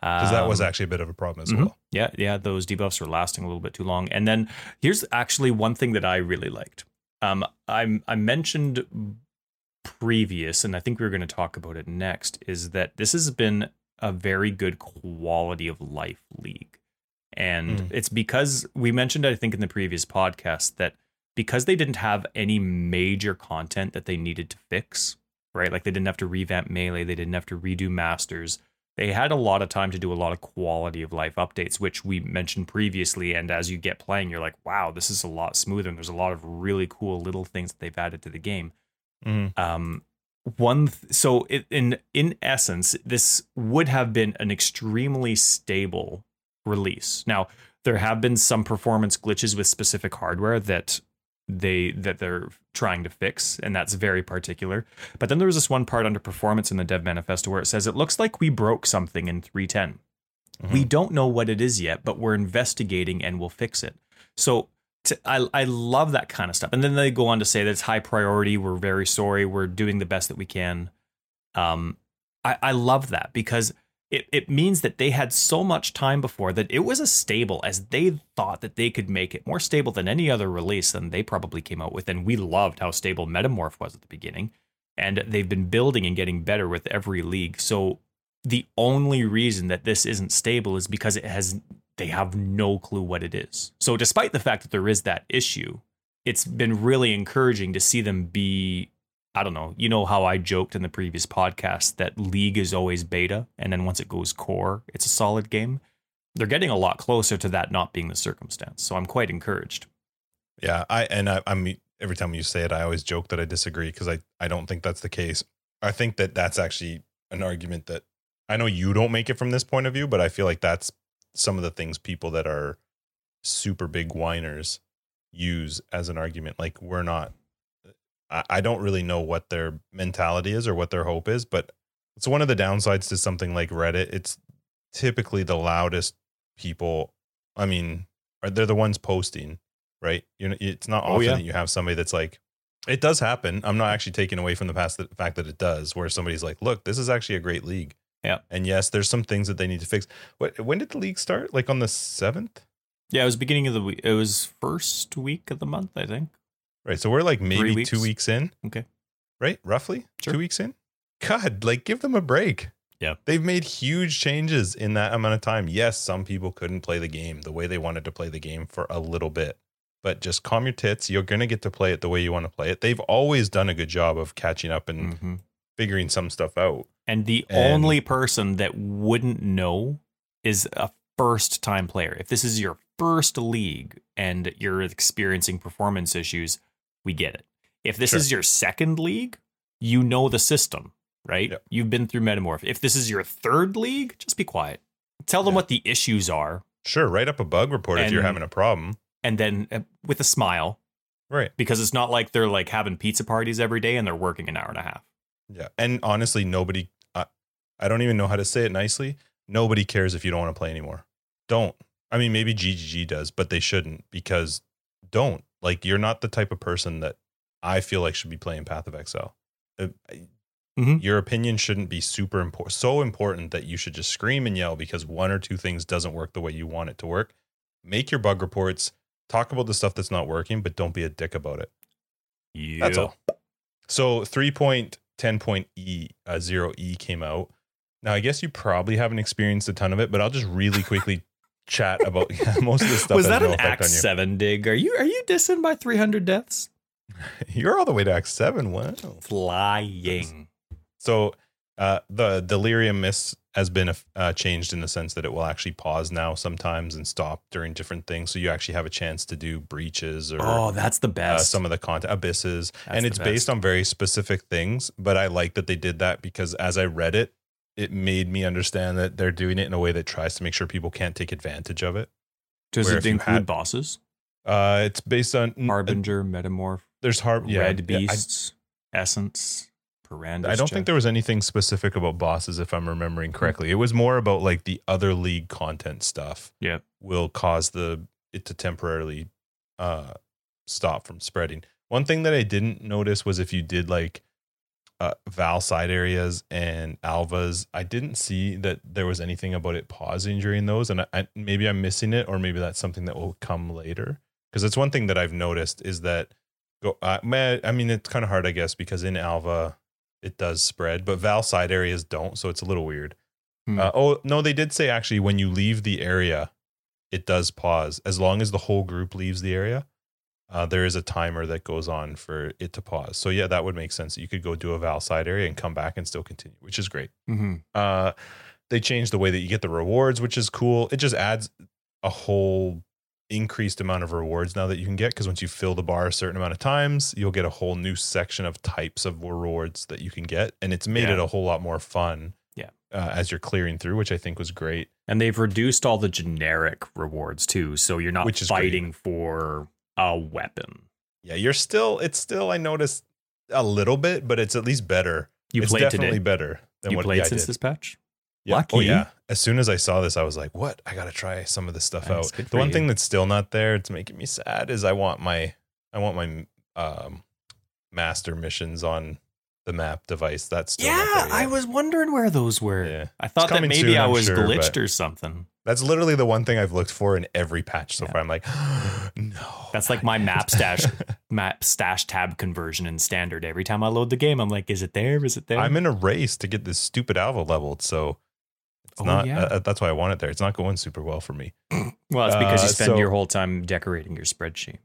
because that was um, actually a bit of a problem as mm-hmm. well. Yeah, yeah, those debuffs were lasting a little bit too long. And then here's actually one thing that I really liked. Um, I I mentioned previous, and I think we were going to talk about it next. Is that this has been a very good quality of life league. And Mm. it's because we mentioned, I think, in the previous podcast that because they didn't have any major content that they needed to fix, right? Like they didn't have to revamp Melee, they didn't have to redo Masters. They had a lot of time to do a lot of quality of life updates, which we mentioned previously. And as you get playing, you're like, wow, this is a lot smoother. And there's a lot of really cool little things that they've added to the game Mhm. um one th- so it, in in essence this would have been an extremely stable release now there have been some performance glitches with specific hardware that they that they're trying to fix and that's very particular but then there was this one part under performance in the dev manifesto where it says it looks like we broke something in 310 we don't know what it is yet but we're investigating and we'll fix it so to, I, I love that kind of stuff. And then they go on to say that it's high priority. We're very sorry. We're doing the best that we can. Um, I, I love that because it, it means that they had so much time before that it was as stable as they thought that they could make it more stable than any other release than they probably came out with. And we loved how stable Metamorph was at the beginning. And they've been building and getting better with every league. So the only reason that this isn't stable is because it has they have no clue what it is. So despite the fact that there is that issue, it's been really encouraging to see them be I don't know, you know how I joked in the previous podcast that League is always beta and then once it goes core, it's a solid game. They're getting a lot closer to that not being the circumstance. So I'm quite encouraged. Yeah, I and I, I'm every time you say it, I always joke that I disagree because I I don't think that's the case. I think that that's actually an argument that I know you don't make it from this point of view, but I feel like that's some of the things people that are super big whiners use as an argument. Like we're not. I, I don't really know what their mentality is or what their hope is, but it's one of the downsides to something like Reddit. It's typically the loudest people. I mean, are they're the ones posting right? You know, it's not Oh, often yeah. that you have somebody that's like, it does happen. I'm not actually taking away from the past the fact that it does, where somebody's like, look, this is actually a great league. Yeah. And yes, there's some things that they need to fix. What when did the league start? Like on the seventh? Yeah, it was beginning of the week. It was first week of the month, I think. Right. So we're like maybe weeks. two weeks in. Okay. Right? Roughly? Sure. Two weeks in? God, like give them a break. Yeah. They've made huge changes in that amount of time. Yes, some people couldn't play the game the way they wanted to play the game for a little bit. But just calm your tits. You're going to get to play it the way you want to play it. They've always done a good job of catching up and Mhm. figuring some stuff out. And the And- only person that wouldn't know is a first time player. If this is your first league and you're experiencing performance issues, we get it. If this Sure. is your second league, you know the system, right? Yep. You've been through Metamorph. If this is your third league, just be quiet. Tell them Yeah. what the issues are, Sure, write up a bug report if you're having a problem. and then uh, with a smile, Right. because it's not like they're like having pizza parties every day and they're working an hour and a half. Yeah. And honestly, nobody, I, I don't even know how to say it nicely. Nobody cares if you don't want to play anymore. Don't. I mean, maybe GGG does, but they shouldn't because don't. Like, you're not the type of person that I feel like should be playing Path of Exile. Uh, Mhm. Your opinion shouldn't be super important, so important that you should just scream and yell because one or two things doesn't work the way you want it to work. Make your bug reports, talk about the stuff that's not working, but don't be a dick about it. That's all. So 3.10.e uh, 0e came out. Now I guess you probably haven't experienced a ton of it, but I'll just really quickly chat about (laughs) yeah, most of the stuff. Was that no an Act. Seven dig? Are you are you dissing by three hundred deaths? (laughs) You're all the way to Act Seven. Wow. Flying. So uh, the delirium mist has been uh, changed in the sense that it will actually pause now sometimes and stop during different things. So you actually have a chance to do breaches or Oh, that's the uh, best. some of the content abysses That's and it's based on very specific things but i like that they did that because as i read it it made me understand that they're doing it in a way that tries to make sure people can't take advantage of it Does where it include had- bosses? uh it's based on uh, Harbinger, Metamorph, there's har- yeah, Red yeah, I- Beasts, Essence, Perandus I, don't think there was anything specific about bosses if i'm remembering correctly it was more about like the other league content stuff Yep. will cause the it to temporarily uh stop from spreading one thing that i didn't notice was if you did like uh, Vaal side areas and Alva's. I didn't see that there was anything about it pausing during those, and I, I, maybe I'm missing it, or maybe that's something that will come later. Because it's one thing that I've noticed is that go. Uh, I mean, it's kind of hard, I guess, because in Alva it does spread, but Vaal side areas don't, so it's a little weird. Hmm. Uh, oh no, they did say actually when you leave the area, it does pause as long as the whole group leaves the area. Uh, there is a timer that goes on for it to pause. So yeah, that would make sense. You could go do a Vaal side area and come back and still continue, which is great. Mm-hmm. Uh, they changed the way that you get the rewards, which is cool. It just adds a whole increased amount of rewards now that you can get because once you fill the bar a certain amount of times, you'll get a whole new section of types of rewards that you can get, and it's made Yeah. it a whole lot more fun. Yeah. uh, as you're clearing through, which I think was great. And they've reduced all the generic rewards too, so you're not Which is great. fighting for a weapon. Yeah, you're still. It's still. I noticed a little bit, but it's at least better. You it's played definitely today. better than You what played yeah, since this patch. Yeah. Oh yeah. As soon as I saw this, I was like, "What? I gotta try some of this stuff Nice. out." The one you. thing that's still not there, it's making me sad, is I want my, I want my um, master missions on the map device. That's still Yeah, there I was wondering where those were. Yeah. I thought that maybe soon, I was sure, glitched or something. That's literally the one thing I've looked for in every patch so Yeah. far. I'm like, (gasps) no. That's like my yet." map stash (laughs) map stash tab conversion in standard. Every time I load the game, I'm like, is it there? Is it there? I'm in a race to get this stupid Alva leveled, so it's Oh, not. yeah. Uh, that's why I want it there. It's not going super well for me. (clears throat) well, it's because you uh, spend so- your whole time decorating your spreadsheet.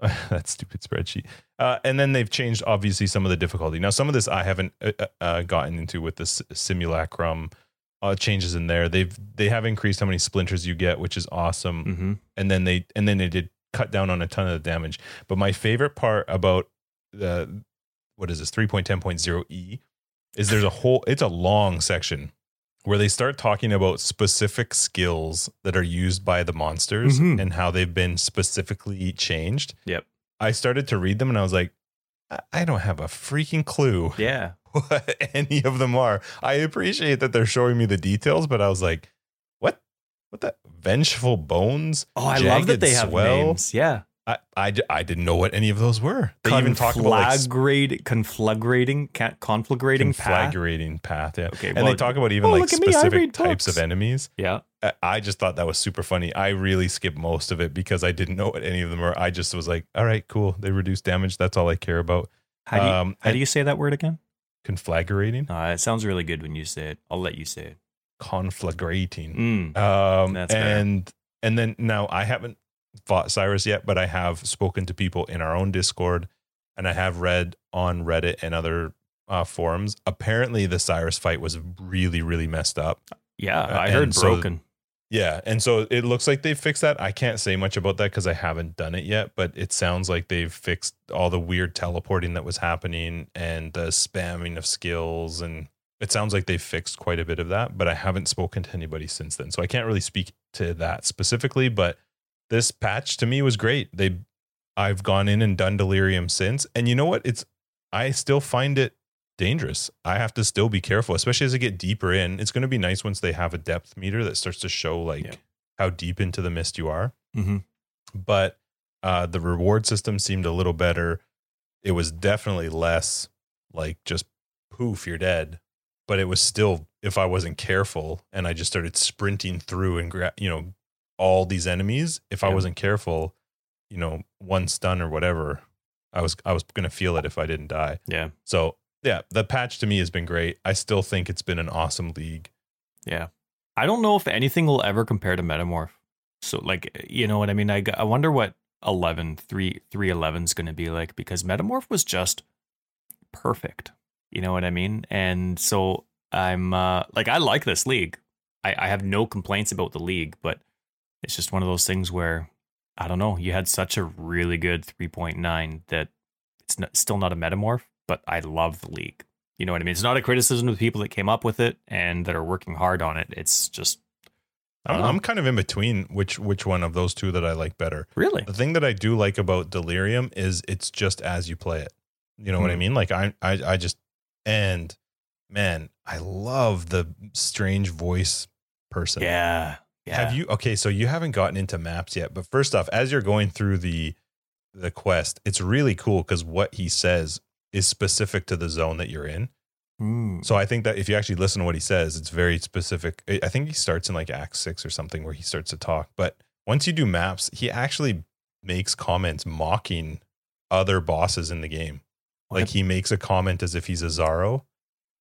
(laughs) that stupid spreadsheet. Uh, and then they've changed obviously some of the difficulty. Now, some of this I haven't uh, uh, gotten into with this simulacrum uh, changes in there. They've they have increased how many splinters you get, which is awesome. Mm-hmm. And then they and then they did cut down on a ton of the damage. But my favorite part about the what is this 3.10.0e is there's a whole it's a long section where they start talking about specific skills that are used by the monsters Mhm. and how they've been specifically changed. Yep. I started to read them and I was like, I- don't have a freaking clue (laughs) Yeah. what any of them are. I appreciate that they're showing me the details, but I was like, what? What the vengeful bones? Oh, I love that they have names. Yeah. I, I, I didn't know what any of those were. They even talk about like Conflagrate, conflagrating, conflagrating path. conflagrating path. Yeah. Okay, and well- they talk about even Oh, like look at me, I specific types of enemies. Yeah. I- I just thought that was super funny. I really skipped most of it because I didn't know what any of them were. I just was like, all right, cool. They reduce damage. That's all I care about. How do you, Um, how do you say that word again? Conflagrating, Uh, it sounds really good when you say it. I'll let you say it. conflagrating. Mm. Um, and and then now I haven't fought Sirus yet, but I have spoken to people in our own Discord, and I have read on Reddit and other uh, forums. Apparently, the Sirus fight was really, really messed up. Yeah, Uh, I heard so- broken. Yeah, and so it looks like they fixed that. I can't say much about that because I haven't done it yet, but it sounds like they've fixed all the weird teleporting that was happening and the spamming of skills, and it sounds like they've fixed quite a bit of that. But I haven't spoken to anybody since then, so I can't really speak to that specifically. But this patch to me was great. They, I've gone in and done delirium since, and you know what? It's I still find it dangerous. I have to still be careful, especially as I get deeper in. It's going to be nice once they have a depth meter that starts to show like Yeah. how deep into the mist you are. Mhm. But uh, the reward system seemed a little better. It was definitely less like just poof, you're dead. But it was still, if I wasn't careful and I just started sprinting through and gra- you know all these enemies, if I wasn't careful, you know, one stun or whatever, I was I was gonna feel it if I didn't die. Yeah. So yeah, the patch to me has been great. I still think it's been an awesome league. Yeah. I don't know if anything will ever compare to Metamorph. So like you know what I mean? I, I wonder what 11 3 311 is going to be like because Metamorph was just perfect. You know what I mean? And so I'm uh like I like this league. I I have no complaints about the league, but it's just one of those things where I don't know, you had such a really good 3.9 that it's not, still not a Metamorph, but I love the league. You know what I mean? It's not a criticism of the people that came up with it and that are working hard on it. It's just I I'm. I'm kind of in between which which one of those two that I like better. really The thing that I do like about Delirium is it's just as you play it. You know what I Hmm. mean? Like I I I just and man, I love the strange voice person. yeah yeah. Have you okay, so you haven't gotten into maps yet, but first off, as you're going through the the quest, it's really cool because what he says is specific to the zone that you're in. Hmm. So I think that if you actually listen to what he says, it's very specific. I think he starts in like Act Six or something where he starts to talk. But once you do maps, he actually makes comments mocking other bosses in the game. Like he makes a comment as if he's Izaro,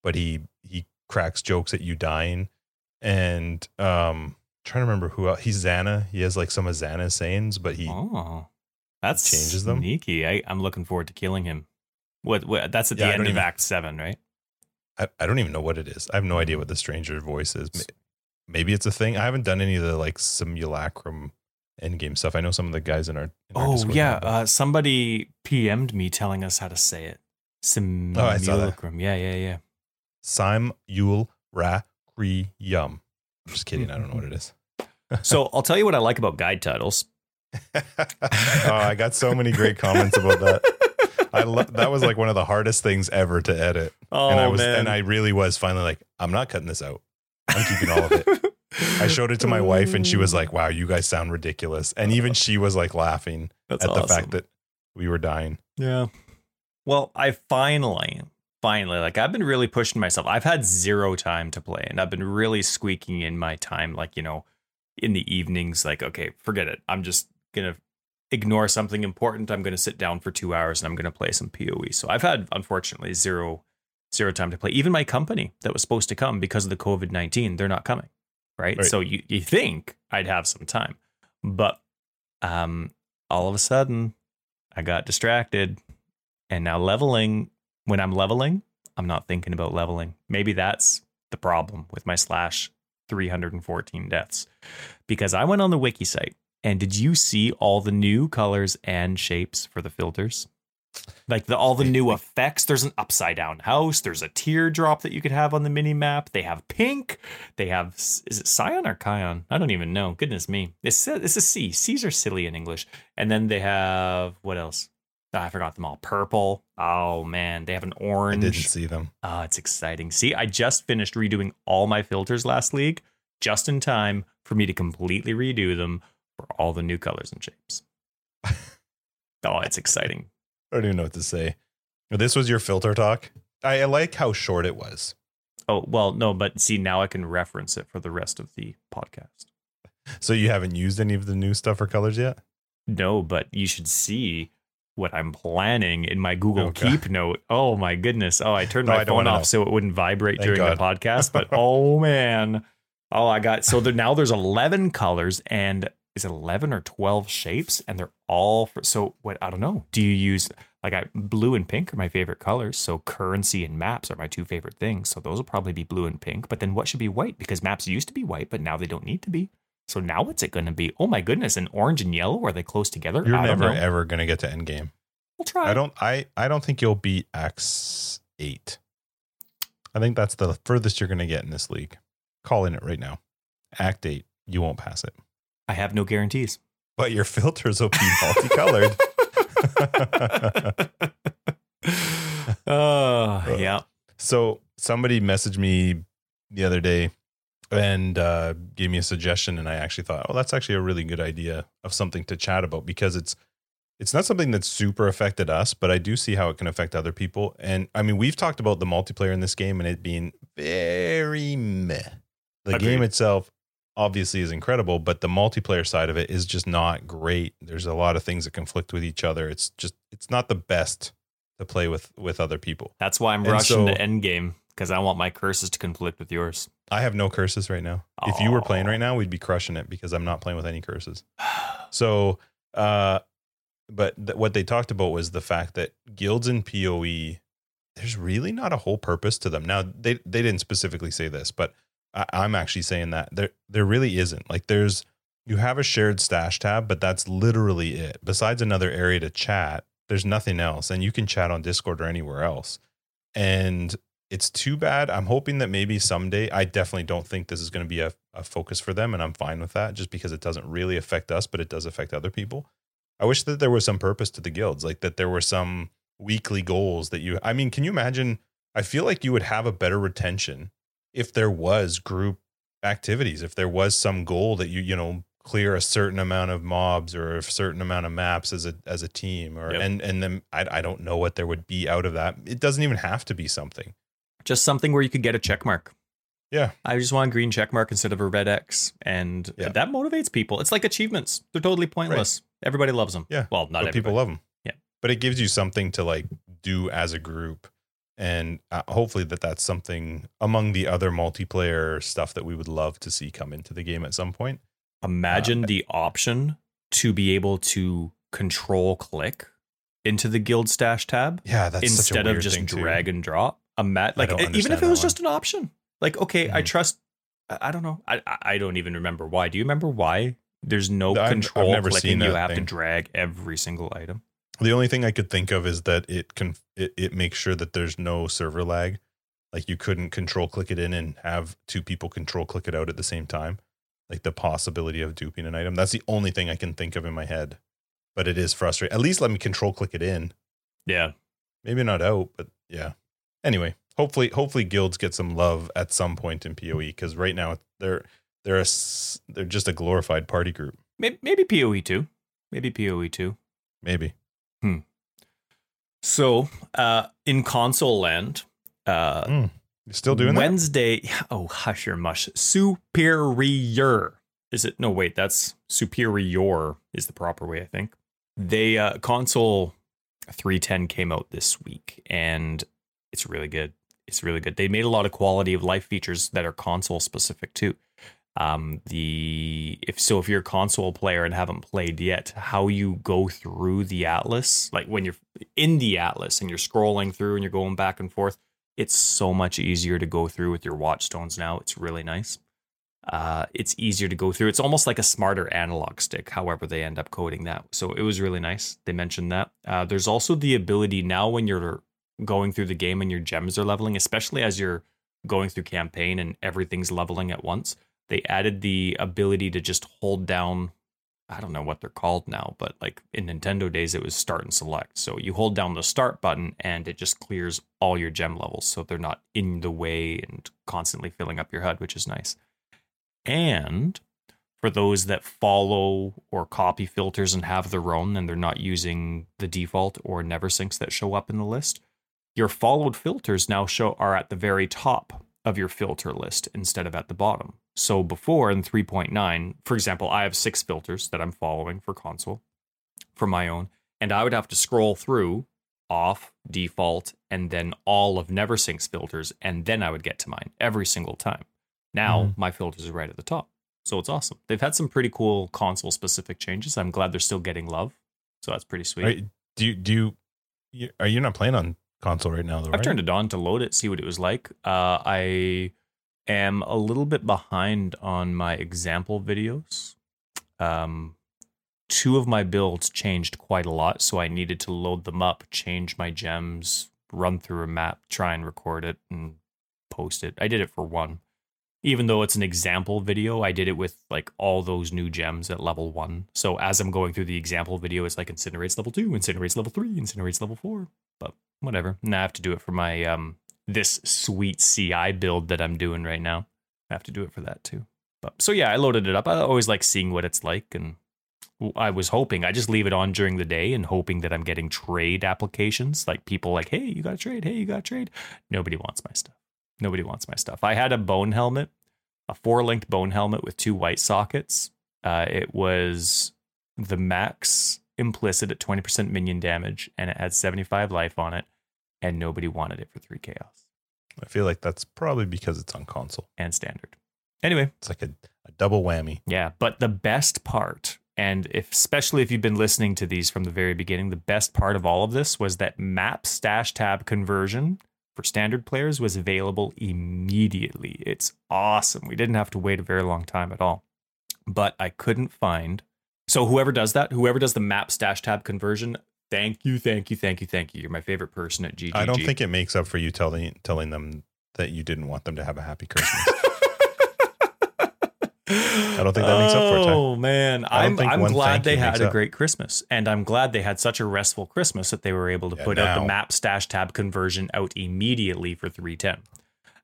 but he he cracks jokes at you dying. and um trying to remember who else. he's Zana. He has like some of Zana's sayings, but he Oh, that's changes them? Sneaky. I, I'm looking forward to killing him. What? what that's at Yeah, I the end of even- Act Seven, right? I, I don't even know what it is. I have no idea what the stranger voice is. Maybe it's a thing. I haven't done any of the like simulacrum endgame stuff. I know some of the guys in our, in Oh yeah, uh, somebody PM'd me telling us how to say it. Oh. Simulacrum. Yeah, yeah, yeah. Sim Yul Ra Kri Yum. I'm just kidding. I don't know what it is. So I'll tell you what I like about guide titles. (laughs) oh, I got so many great comments about that. I lo- that was like one of the hardest things ever to edit. Oh and I oh, was and I really was finally like, I'm not cutting this out. I'm keeping all of it. I showed it to my wife and she was like, Wow, you guys sound ridiculous. And even she was like laughing That's at the fact that we were dying. Yeah. Well, I finally, finally, like I've been really pushing myself. I've had zero time to play, and I've been really squeaking in my time, like, you know, in the evenings, like, okay, forget it. I'm just going to ignore something important. I'm going to sit down for two hours and I'm going to play some PoE. So I've had, unfortunately, zero, zero time to play. Even my company that was supposed to come because of the COVID 19, they're not coming. Right? Right. So you, you think I'd have some time. But um, all of a sudden, I got distracted and now leveling, when I'm leveling, I'm not thinking about leveling. Maybe that's the problem with my slash 314 deaths. Because I went on the wiki site and did you see all the new colors and shapes for the filters? Like the all the new effects. There's an upside down house. There's a teardrop that you could have on the mini map. They have pink. They have is it cyan or kion? I don't even know. Goodness me. It's it's a C. C's are silly in English. And then they have what else? Ah, I forgot them all. Purple. Oh man, they have an orange. I didn't see them. Oh, it's exciting. See, I just finished redoing all my filters last league, just in time for me to completely redo them for all the new colors and shapes. (laughs) oh, it's exciting. I don't even know what to say. This was your filter talk. I, I like how short it was. Oh, well, no, but see, now I can reference it for the rest of the podcast. So you haven't used any of the new stuff or colors yet? No, but you should see what I'm planning in my Google. Keep note. Oh my goodness. Oh, I turned No, my I phone off know. so it wouldn't vibrate Thank during the podcast. But (laughs) oh man. Oh, I got so there now there's 11 colors and is it 11 or 12 shapes and they're all for so what I don't know. Do you use like I blue and pink are my favorite colors. So currency and maps are my two favorite things. So those will probably be blue and pink. But then what should be white? Because maps used to be white, but now they don't need to be. So now what's it going to be? Oh my goodness! And orange and yellow are they close together? You're never know. ever gonna get to endgame. We'll try. I don't I I don't think you'll beat X eight. I think that's the furthest you're gonna get in this league. Calling it right now. Act eight, you won't pass it. I have no guarantees. But your filters will be multicolored. (laughs) (laughs) Oh yeah. So somebody messaged me the other day and uh, gave me a suggestion, and I actually thought, oh, that's actually a really good idea of something to chat about because it's it's not something that's super affected us, but I do see how it can affect other people. And I mean, we've talked about the multiplayer in this game and it being very meh. The Agreed. game itself obviously is incredible, but the multiplayer side of it is just not great. There's a lot of things that conflict with each other. It's just it's not the best to play with with other people. That's why I'm And rushing so- to endgame because I want my curses to conflict with yours. I have no curses right now. If you were playing right now, we'd be crushing it because I'm not playing with any curses. (sighs) So, uh, but th- what they talked about was the fact that guilds in PoE, there's really not a whole purpose to them. Now, they they didn't specifically say this, but I, I'm actually saying that there there really isn't. Like, there's you have a shared stash tab, but that's literally it. Besides another area to chat, there's nothing else, and you can chat on Discord or anywhere else. And it's too bad. I'm hoping that maybe someday. I definitely don't think this is going to be a, a focus for them, and I'm fine with that, just because it doesn't really affect us, but it does affect other people. I wish that there was some purpose to the guilds, like that there were some weekly goals that you. I mean, can you imagine? I feel like you would have a better retention if there was group activities, if there was some goal that you you know clear a certain amount of mobs or a certain amount of maps as a as a team, or Yep. and and then I I don't know what there would be out of that. It doesn't even have to be something. Just something where you could get a check mark. Yeah. I just want a green check mark instead of a red X, and Yeah. that motivates people. It's like achievements; they're totally pointless. Everybody loves them. Yeah. Well, not but people love them. Yeah. But it gives you something to like do as a group. and uh, hopefully that that's something among the other multiplayer stuff that we would love to see come into the game at some point. Imagine Uh, the option to be able to control click into the guild stash tab Yeah, that's instead of just thing, too. drag and drop. A mat like even if it was that just an option. Like okay, I Mhm. trust. I I don't know. I I- I don't even remember why. Do you remember why? There's no I've- I've control never clicking. seen You have to drag every single item. The only thing I could think of is that it can it, it makes sure that there's no server lag. Like you couldn't control click it in and have two people control click it out at the same time. Like the possibility of duping an item. That's the only thing I can think of in my head. But it is frustrating. At least let me control click it in. Yeah. Maybe not out, but yeah. Anyway, hopefully hopefully guilds get some love at some point in PoE because right now they're they're a, they're just a glorified party group. Maybe, maybe PoE 2. Maybe PoE 2. Maybe. Hmm. So, uh, in console land, uh, Mm. Still doing that? Wednesday. (laughs) Oh, hush your mush. Superior. Is it? No, wait. That's superior is the proper way, I think. They uh, console 310 came out this week, and it's really good. It's really good. They made a lot of quality of life features that are console specific too. Um, the if so, if you're a console player and haven't played yet, how you go through the atlas, like when you're in the atlas and you're scrolling through and you're going back and forth, it's so much easier to go through with your watchstones now. It's really nice. Uh, it's easier to go through. It's almost like a smarter analog stick, however, they end up coding that. So it was really nice. They mentioned that. Uh, there's also the ability now when you're going through the game and your gems are leveling, especially as you're going through campaign and everything's leveling at once. They added the ability to just hold down. I don't know what they're called now, but like in Nintendo days, it was start and select. So you hold down the start button and it just clears all your gem levels. So they're not in the way and constantly filling up your HUD, which is nice. And for those that follow or copy filters and have their own and they're not using the default or NeverSync's that show up in the list, your followed filters now show are at the very top of your filter list instead of at the bottom. So before in 3.9, for example, I have six filters that I'm following for console for my own, and I would have to scroll through off, default, and then all of NeverSync's filters, and then I would get to mine every single time. Now Mhm. my filters are right at the top. So it's awesome. They've had some pretty cool console specific changes. I'm glad they're still getting love. So that's pretty sweet. Are, do you do you are you not playing on console right now though? I've right? turned it on to load it, see what it was like. Uh, I am a little bit behind on my example videos. Um, two of my builds changed quite a lot, so I needed to load them up, change my gems, run through a map, try and record it, and post it. I did it for one. Even though it's an example video, I did it with like all those new gems at level one. So as I'm going through the example video, it's like incinerates level two, incinerates level three, incinerates level four. But whatever. Now I have to do it for my um this sweet CI build that I'm doing right now. I have to do it for that too. But so yeah, I loaded it up. I always like seeing what it's like and I was hoping I just leave it on during the day and hoping that I'm getting trade applications like people like, "Hey, you got a trade. Hey, you got a trade." Nobody wants my stuff. Nobody wants my stuff. I had a bone helmet, a four-linked bone helmet with two white sockets. Uh, it was the max implicit at 20% minion damage and it had 75 life on it and nobody wanted it for 3 chaos I feel like that's probably because it's on console. and standard. Anyway, It's like a, a double whammy. yeah, but the best part and if especially if you've been listening to these from the very beginning, the best part of all of this was that map stash tab conversion for standard players was available immediately. It's awesome. We didn't have to wait a very long time at all. But I couldn't find so whoever does that, whoever does the map stash tab conversion, thank you, thank you, thank you, thank you. You're my favorite person at GGG. I don't think it makes up for you telling telling them that you didn't want them to have a happy Christmas. (laughs) I don't think that makes up for it. Oh man, I'm I'm glad they had a up. great Christmas, and I'm glad they had such a restful Christmas that they were able to Yeah, put out the map stash tab conversion out immediately for 310.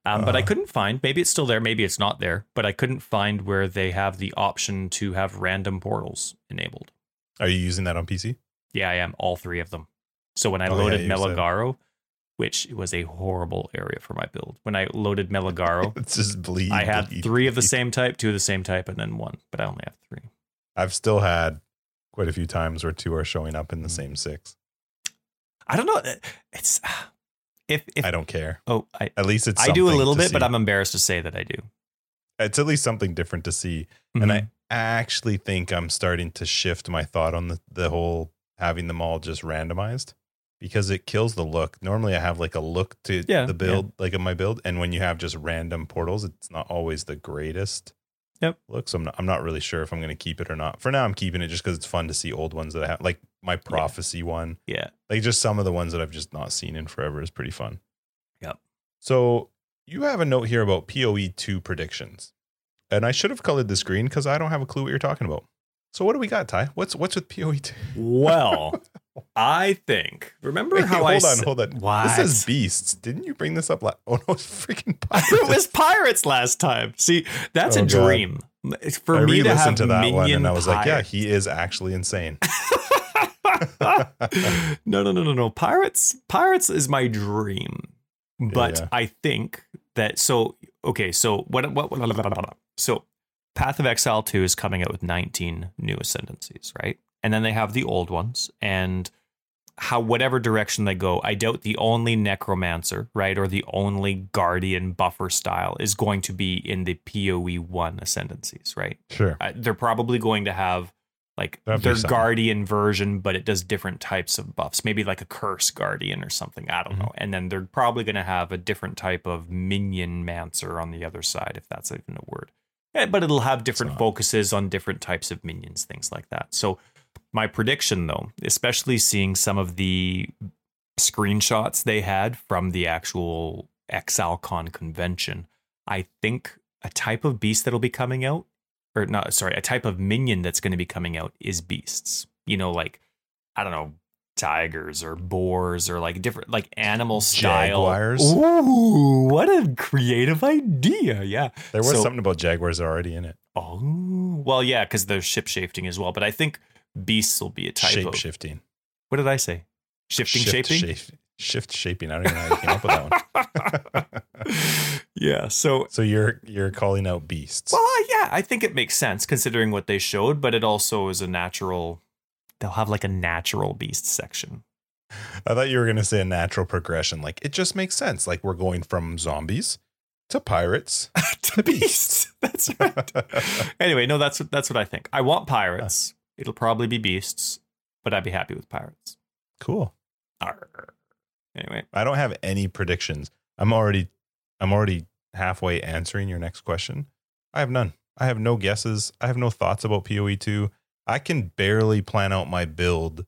Um, but I Uh. couldn't find. Maybe it's still there. Maybe it's not there. But I couldn't find where they have the option to have random portals enabled. Are you using that on PC? Yeah, I am all three of them. So when I Oh, yeah, loaded you said. Which was a horrible area for my build, when I loaded Maligaro, (laughs) It's just bleed. I had bleed, three of the same type, two of the same type, and then one. But I only have three. I've still had quite a few times where two are showing up in the Mm. same six. I don't know. Eh, it's ah, if if I don't care. oh I At least it's I do a little bit, but. I'm embarrassed to say that I do. it's at least something different to see. And I mm-hmm. actually think I'm starting to shift my thought on the, the whole having them all just randomized because it kills the look. Normally I have like a look to Yeah, the build, like in my build. And when you have just random portals, it's not always the greatest Yep. look. So I'm not, I'm not really sure if I'm going to keep it or not. For now, I'm keeping it just because it's fun to see old ones that I have, like my prophecy one. yeah. Like just some of the ones that I've just not seen in forever is pretty fun. Yep. So you have a note here about PoE 2 predictions. And I should have colored this green because I don't have a clue what you're talking about. So what do we got, Ty? What's what's with PoE 2? Well, (laughs) I think. Remember Wait, how hold I on, said- hold on. What? This says beasts. Didn't you bring this up last? Oh no, it's freaking pirates. (laughs) it was pirates last time. See, that's Oh, a God. dream for I me to have to that one minion and I was like, yeah, he is actually insane. (laughs) no, no, no, no, no. Pirates, pirates is my dream. But yeah. I think that so okay. So what? What? what so Path of Exile two is coming out with 19 new ascendancies, right? And then they have the old ones, and how whatever direction they go, I doubt the only necromancer, right, or the only guardian buffer style is going to be in the PoE one ascendancies, right? Sure. uh, they're probably going to have like That'd their guardian version, but it does different types of buffs. Maybe like a curse guardian or something. I don't Mhm. know. And then they're probably going to have a different type of minion mancer on the other side, if that's even a word. Eh, but it'll have different focuses on different types of minions, things like that. So my prediction, though, especially seeing some of the screenshots they had from the actual ExileCon convention, I think a type of beast that'll be coming out, or not, sorry, a type of minion that's going to be coming out is beasts. You know, like, I don't know, tigers or boars or like different, like animal style. Jaguars? Ooh, what a creative idea. Yeah. There was So- something about jaguars already in it. Oh, well, yeah, because they're ship shifting as well. But I think beasts will be a type Shape of. shifting. What did I say? Shifting Shift shaping? shape- shift shaping. I don't even know how you came up with that one. (laughs) yeah. So, So you're you're calling out beasts. well, yeah, I think it makes sense considering what they showed, but it also is a natural. They'll have like a natural beast section. I thought you were gonna say a natural progression. Like it just makes sense. Like we're going from zombies to pirates. (laughs) to beasts. (laughs) That's right. anyway, no, that's that's what I think. I want pirates. It'll probably be beasts, but I'd be happy with pirates. cool. Arr. Anyway, I don't have any predictions. I'm already I'm already halfway answering your next question. I have none. I have no guesses. I have no thoughts about PoE 2. I can barely plan out my build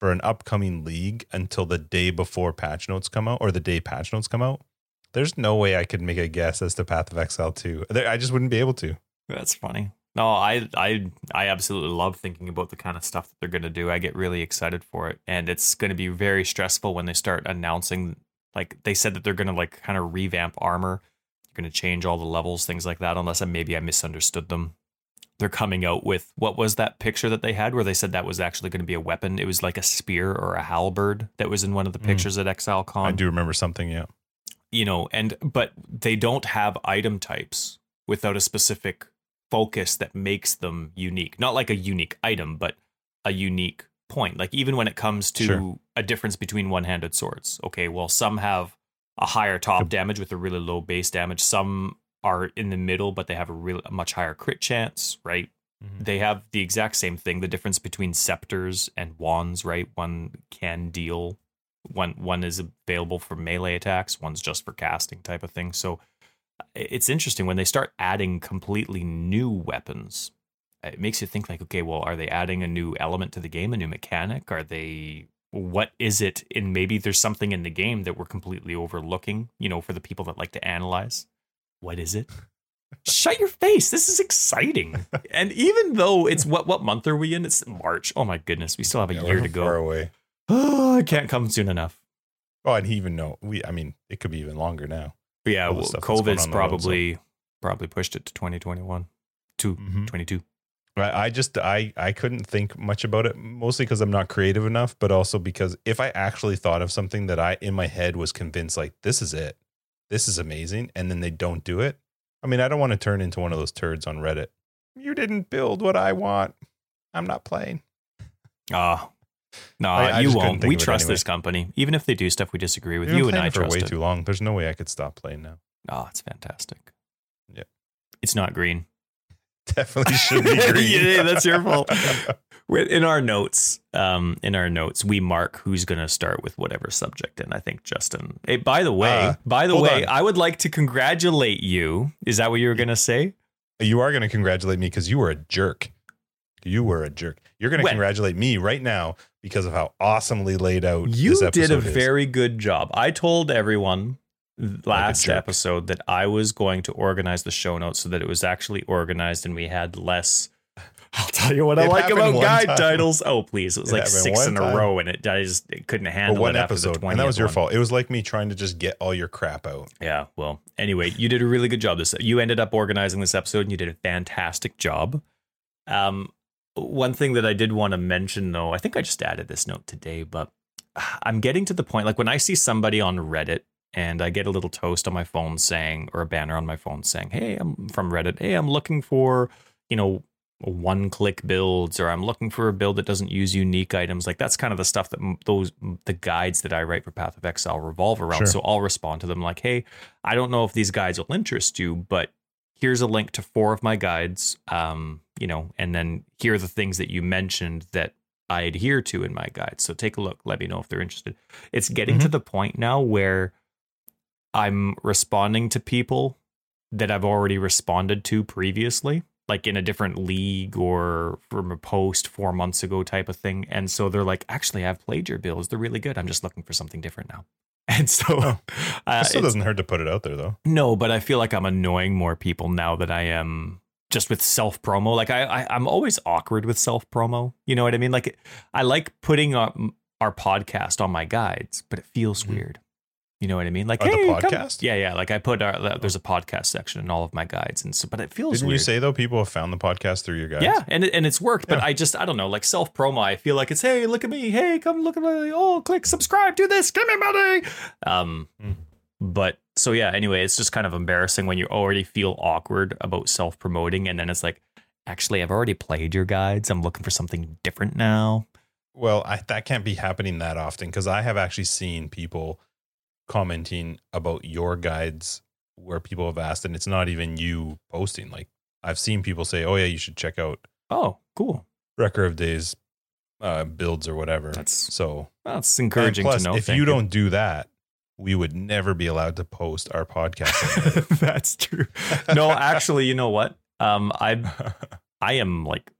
for an upcoming league until the day before patch notes come out or the day patch notes come out. There's no way I could make a guess as to Path of Exile 2. I just wouldn't be able to. That's funny. No, I I I absolutely love thinking about the kind of stuff that they're going to do. I get really excited for it, and it's going to be very stressful when they start announcing. Like they said that they're going to like kind of revamp armor. They're going to change all the levels, things like that. Unless I maybe I misunderstood them. They're coming out with what was that picture that they had where they said that was actually going to be a weapon? It was like a spear or a halberd that was in one of the Mm. pictures at ExileCon I do remember something, yeah. you know, and but they don't have item types without a specific focus that makes them unique. Not like a unique item, but a unique point. Like even when it comes to Sure. a difference between one-handed swords. Okay, well some have a higher top damage with a really low base damage. Some are in the middle, but they have a real a much higher crit chance, right? Mm-hmm. They have the exact same thing. The difference between scepters and wands, right? One can deal, one one is available for melee attacks, one's just for casting type of thing. So it's interesting when they start adding completely new weapons. It makes you think like, okay, well, are they adding a new element to the game, a new mechanic? Are they what is it and maybe there's something in the game that we're completely overlooking, you know, for the people that like to analyze. What is it? Shut your face. This is exciting. (laughs) and even though it's what what month are we in? It's March. Oh my goodness. We still have a Yeah, year to Far go. away. (gasps) Oh, it can't come soon enough. Oh, and he even know we. I mean, it could be even longer now. Yeah, well, stuff that's going COVID's the world, so- probably probably pushed it to 2021 to Mhm. 22. I, I just I I couldn't think much about it, mostly because I'm not creative enough, but also because if I actually thought of something that I in my head was convinced like this is it, this is amazing, and then they don't do it. I mean, I don't want to turn into one of those turds on Reddit. You didn't build what I want. I'm not playing. Ah, No, I- I you won't. We trust anyway. this company, even if they do stuff we disagree with. We've You and I for trust way it. too long. There's no way I could stop playing now. Oh, it's fantastic. Yeah. It's not green. (laughs) Definitely (laughs) should be green. Yeah, that's your fault. (laughs) In our notes, um, in our notes, we mark who's going to start with whatever subject, and I think Justin. Hey, by the way, Uh, by the way, on. I would like to congratulate you. Is that what you were going to say? You are going to congratulate me because you were a jerk. You were a jerk. You're going to congratulate me right now because of how awesomely laid out You did a is. very good job. I told everyone last jerk. episode that I was going to organize the show notes so that it was actually organized and we had less. (laughs) I'll tell you what I like about guide time. titles. Oh, please. It was It like six in a time. row and it, I just it couldn't handle one it episode, and that was your one. fault. It was like me trying to just get all your crap out. Yeah. Well, anyway, you did a really good job. This you ended up organizing this episode, and you did a fantastic job. Um, one thing that I did want to mention, though, I think I just added this note today, but I'm getting to the point like when I see somebody on Reddit and I get a little toast on my phone saying, or a banner on my phone saying, "Hey, I'm from Reddit. Hey, I'm looking for, you know." one click builds or I'm looking for a build that doesn't use unique items like that's kind of the stuff that those the guides that I write for Path of Exile revolve around Sure. so I'll respond to them like hey I don't know if these guides will interest you but here's a link to four of my guides um you know and then here are the things that you mentioned that I adhere to in my guides so take a look let me know if they're interested it's getting to the point now where I'm responding to people that I've already responded to previously, like in a different league or from a post four months ago type of thing. And so they're like, actually, I've played your bills. They're really good. I'm just looking for something different now. (laughs) And so, Oh. uh, it still doesn't hurt to put it out there, though. no, but I feel like I'm annoying more people now that I am just with self promo. Like I, I, I'm always awkward with self promo. You know what I mean? Like I like putting our, our podcast on my guides, but it feels Mhm. weird. You know what I mean? Like Oh, the hey, come- podcast? Yeah, yeah. Like I put our, there's a podcast section in all of my guides, and so but it feels Didn't weird. you say though people have found the podcast through your guys? Yeah, and and it's worked, but Yeah. I just I don't know, like self promo. I feel like it's hey, look at me, hey, come look at me, oh, click subscribe, do this, give me money. Um, Mm. But so yeah. Anyway, it's just kind of embarrassing when you already feel awkward about self promoting, and then it's like, actually, I've already played your guides. I'm looking for something different now. Well, I, that can't be happening that often because I have actually seen people commenting about your guides where people have asked, and it's not even you posting. Like I've seen people say, "Oh yeah, you should check out Oh, cool. Wrecker of Days uh, builds or whatever." That's so that's encouraging plus, to know. If Thank you don't do that, we would never be allowed to post our podcast. (laughs) that's true. No, actually, you know what? Um, I (laughs) I am like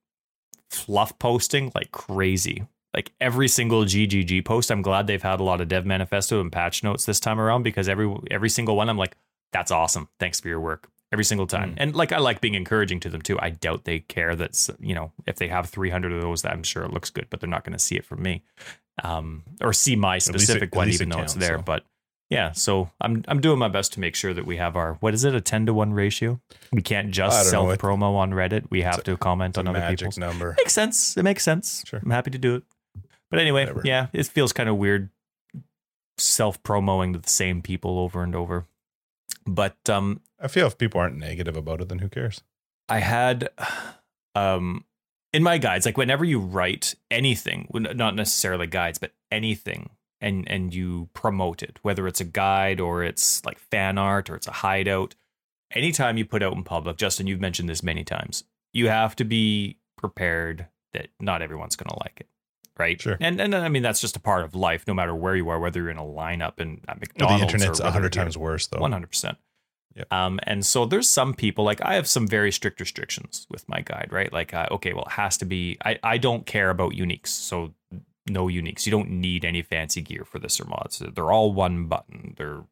fluff posting like crazy. Like every single GGG post, I'm glad they've had a lot of dev manifesto and patch notes this time around because every every single one, I'm like, that's awesome. Thanks for your work every single time. Mm. And like I like being encouraging to them too. I doubt they care that's you know if they have 300 of those, I'm sure it looks good, but they're not going to see it from me, um, or see my it- specific one, even though it's there. so. But yeah, so I'm I'm doing my best to make sure that we have our what is it a 10 to one ratio? We can't just self promo on Reddit. We have it's to comment on other people's. number. Makes sense. It makes sense. Sure. I'm happy to do it. But anyway, Whatever. yeah, it feels kind of weird self promoing to the same people over and over. But um I feel if people aren't negative about it, then who cares? I had um in my guides, like whenever you write anything, not necessarily guides, but anything and and you promote it, whether it's a guide or it's like fan art or it's a hideout, anytime you put out in public, Justin, you've mentioned this many times, you have to be prepared that not everyone's gonna like it. Right. Sure. And and I mean that's just a part of life, no matter where you are, whether you're in a lineup and at McDonald's. the internet's a hundred times worse though. one hundred percent. Yep. Um, and so there's some people like I have some very strict restrictions with my guide, right? Like, uh, okay, well, it has to be. I I don't care about uniques, so no uniques. You don't need any fancy gear for this or mods. They're all one button. They're,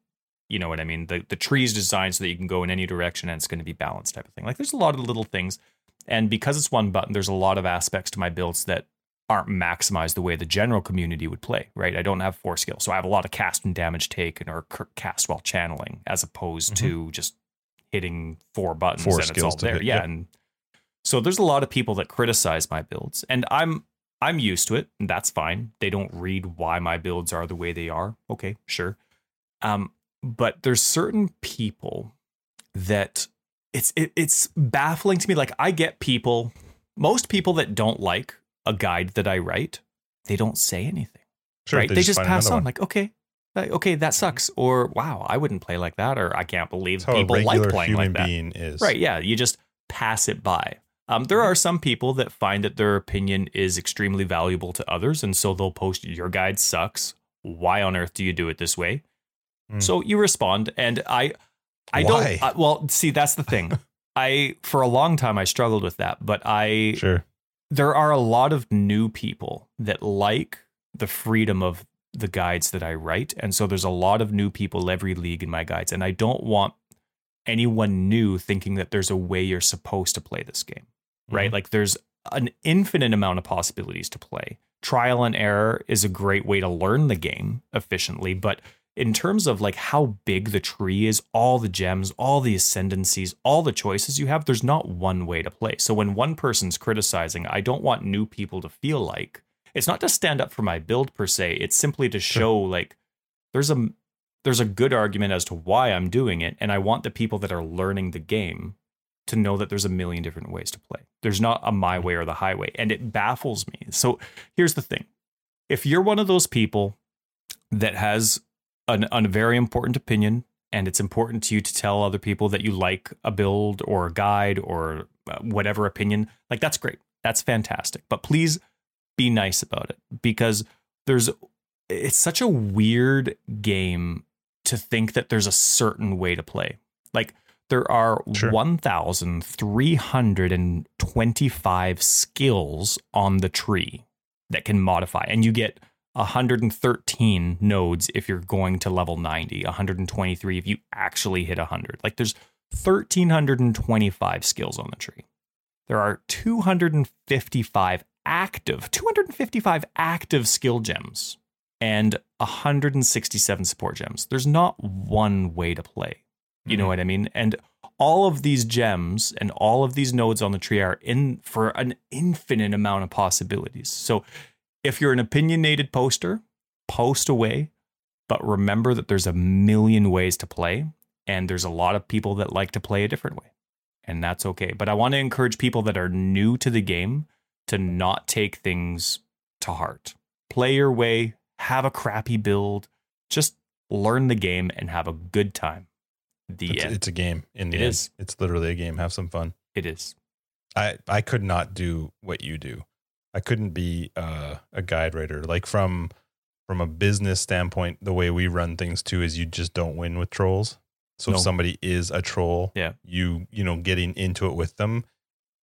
you know what I mean. The the tree's designed so that you can go in any direction and it's going to be balanced type of thing. Like, there's a lot of little things, and because it's one button, there's a lot of aspects to my builds that aren't maximized the way the general community would play, right? I don't have four skill. So I have a lot of cast and damage taken or cast while channeling as opposed to just hitting four buttons Mm-hmm. Four and it's skills all there. hit, yeah. yep. And so there's a lot of people that criticize my builds and I'm I'm used to it and that's fine. They don't read why my builds are the way they are. Okay, sure. Um, but there's certain people that it's it, it's baffling to me. Like I get people, most people that don't like a guide that I write they don't say anything. Sure, right? They, just, find pass on, one. like, okay, like, okay, that sucks, or wow, I wouldn't play like that, or I can't believe That's people like playing like that. being is. Right? Yeah, you just pass it by. Um, there are some people that find that their opinion is extremely valuable to others, and so they'll post, "Your guide sucks. Why on earth do you do it this way?" Hmm. So you respond, and I, I Why? don't. I, well, see, that's the thing. (laughs) I for a long time I struggled with that, but I Sure. there are a lot of new people that like the freedom of the guides that I write. And so there's a lot of new people every league in my guides. And I don't want anyone new thinking that there's a way you're supposed to play this game, right? Mhm. Like there's an infinite amount of possibilities to play. Trial and error is a great way to learn the game efficiently. But in terms of like how big the tree is, all the gems, all the ascendancies, all the choices you have, there's not one way to play. So when one person's criticizing, I don't want new people to feel like it's not to stand up for my build per se. It's simply to show like there's a there's a good argument as to why I'm doing it, and I want the people that are learning the game to know that there's a million different ways to play. There's not a my way or the highway, and it baffles me. So here's the thing: if you're one of those people that has an, a very important opinion, and it's important to you to tell other people that you like a build or a guide or uh, whatever opinion, like that's great. That's fantastic. But please be nice about it because there's it's such a weird game to think that there's a certain way to play. Like there are Sure. 1,325 skills on the tree that can modify, and you get 113 nodes if you're going to level 90, 123 if you actually hit 100. Like there's 1,325 skills on the tree. There are 255 active, 255 active skill gems and 167 support gems. There's not one way to play. You know Mhm. what I mean? And all of these gems and all of these nodes on the tree are in for an infinite amount of possibilities. So if you're an opinionated poster, post away, but remember that there's a million ways to play and there's a lot of people that like to play a different way. And that's okay. But I want to encourage people that are new to the game to not take things to heart. Play your way, have a crappy build, just learn the game and have a good time. The It's, it's a game. In the It end. is. It's literally a game. Have some fun. it is. I I could not do what you do. I couldn't be uh, a guide writer. Like from from a business standpoint, the way we run things too is you just don't win with trolls. So No. if somebody is a troll, Yeah. you you know getting into it with them,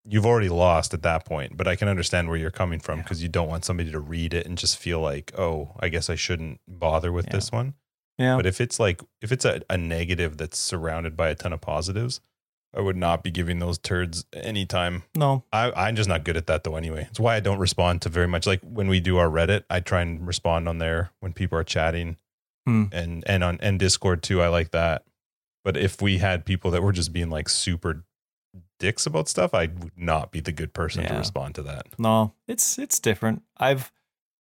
you've already lost at that point. But I can understand where you're coming from Yeah. because you don't want somebody to read it and just feel like, oh, I guess I shouldn't bother with Yeah. this one. Yeah. But if it's like if it's a, a negative that's surrounded by a ton of positives, I would not be giving those turds any time. no. I, I'm just not good at that though. Anyway, it's why I don't respond to very much. Like when we do our Reddit, I try and respond on there when people are chatting, Hmm. and and on and Discord too. I like that. But if we had people that were just being like super dicks about stuff, I would not be the good person to respond to that. No, it's it's different. I've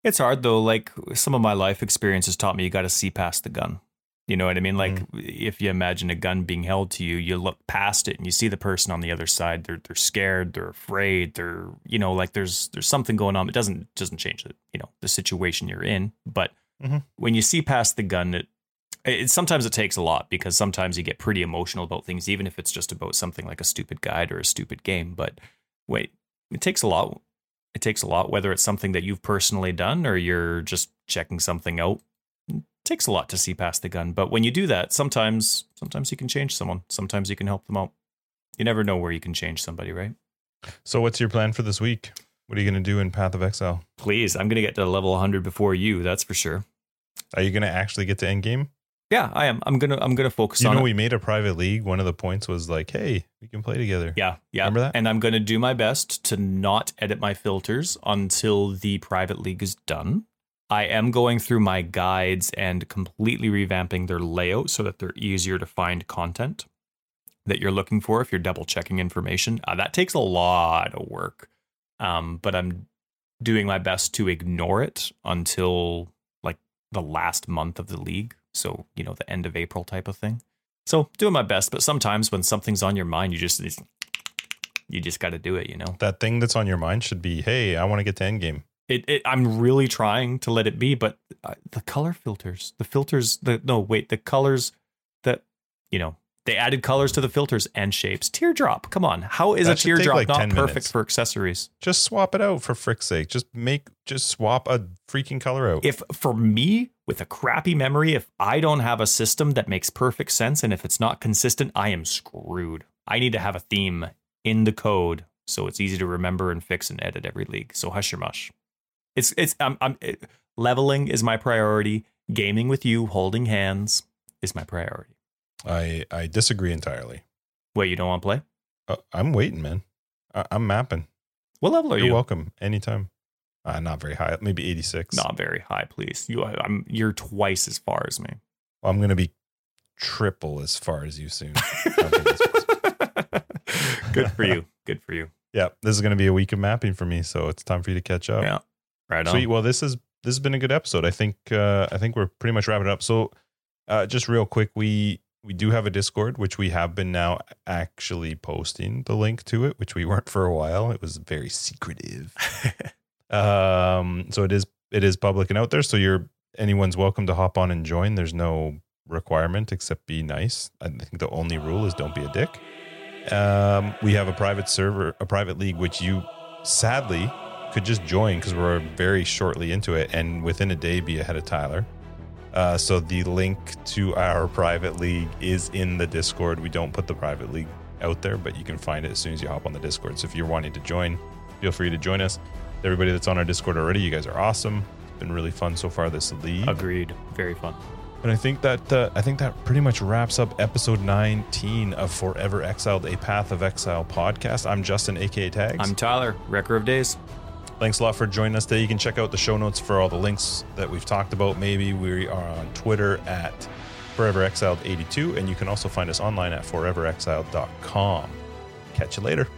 it's hard though. Like some of my life experiences taught me you got to see past the gun. You know what I mean? Like Mm-hmm. if you imagine a gun being held to you, you look past it and you see the person on the other side. They're they're scared. They're afraid. They're you know like there's there's something going on. It doesn't doesn't change the you know the situation you're in. But Mhm. when you see past the gun, it it sometimes it takes a lot because sometimes you get pretty emotional about things, even if it's just about something like a stupid guide or a stupid game. But wait, it takes a lot. It takes a lot, whether it's something that you've personally done or you're just checking something out. It takes a lot to see past the gun. But when you do that, sometimes sometimes you can change someone. Sometimes you can help them out. You never know where you can change somebody, right? So, what's your plan for this week? What are you going to do in Path of Exile? Please, I'm gonna get to level 100 before you. That's for sure. Are you going to actually get to end game? Yeah, I am. I'm gonna I'm gonna focus on. You know, it. we made a private league. One of the points was like, "Hey, we can play together." Yeah, yeah. Remember that? And I'm going to do my best to not edit my filters until the private league is done. I am going through my guides and completely revamping their layout so that they're easier to find content that you're looking for if you're double checking information. Uh, that takes a lot of work. Um, but I'm doing my best to ignore it until like the last month of the league. So, you know, the end of April type of thing. So doing my best, but sometimes when something's on your mind, you just you just got to do it, you know. That thing that's on your mind should be, "Hey, I want to get to end game." It, it I'm really trying to let it be, but uh, the color filters, the filters, the no wait, the colors that you know they added colors to the filters and shapes. Teardrop, come on, how is That a teardrop like, not perfect minutes. for accessories? Just swap it out for frick's sake. Just make just swap a freaking color out. If for me with a crappy memory, if I don't have a system that makes perfect sense and if it's not consistent, I am screwed. I need to have a theme in the code so it's easy to remember and fix and edit every league. So hush your mush. It's it's I'm, I'm it, leveling is my priority. Gaming with you, holding hands is my priority. I I disagree entirely. Wait, you don't want to play? Uh, I'm waiting, man. I, I'm mapping. What level are You're you? welcome anytime. Uh, not very high, maybe 86. Not very high, please. You, I'm you're twice as far as me. Well, I'm gonna be triple as far as you soon. don't think it's Good for you. (laughs) Good for you. yeah, this is gonna be a week of mapping for me, so it's time for you to catch up. Yeah. Right on. Sweet. Well, this is this has been a good episode. I think uh, I think we're pretty much wrapping it up. So, uh, just real quick, we we do have a Discord, which we have been now actually posting the link to it, which we weren't for a while. It was very secretive. (laughs) um, so it is it is public and out there. So you're anyone's welcome to hop on and join. There's no requirement except be nice. I think the only rule is don't be a dick. Um, we have a private server, a private league, which you sadly could just join because we're very shortly into it and within a day be ahead of Tyler. Uh, so the link to our private league is in the Discord. We don't put the private league out there, but you can find it as soon as you hop on the Discord. So if you're wanting to join, feel free to join us. Everybody that's on our Discord already, you guys are awesome. It's been really fun so far this league. Agreed. Very fun. And I think that uh, I think that pretty much wraps up episode 19 of Forever Exiled, a Path of Exile podcast. I'm Justin, aka Tags. I'm Tyler, Wrecker of Days. Thanks a lot for joining us today. You can check out the show notes for all the links that we've talked about. Maybe we are on Twitter at Forever Exiled 82, and you can also find us online at foreverexiled.com. Catch you later.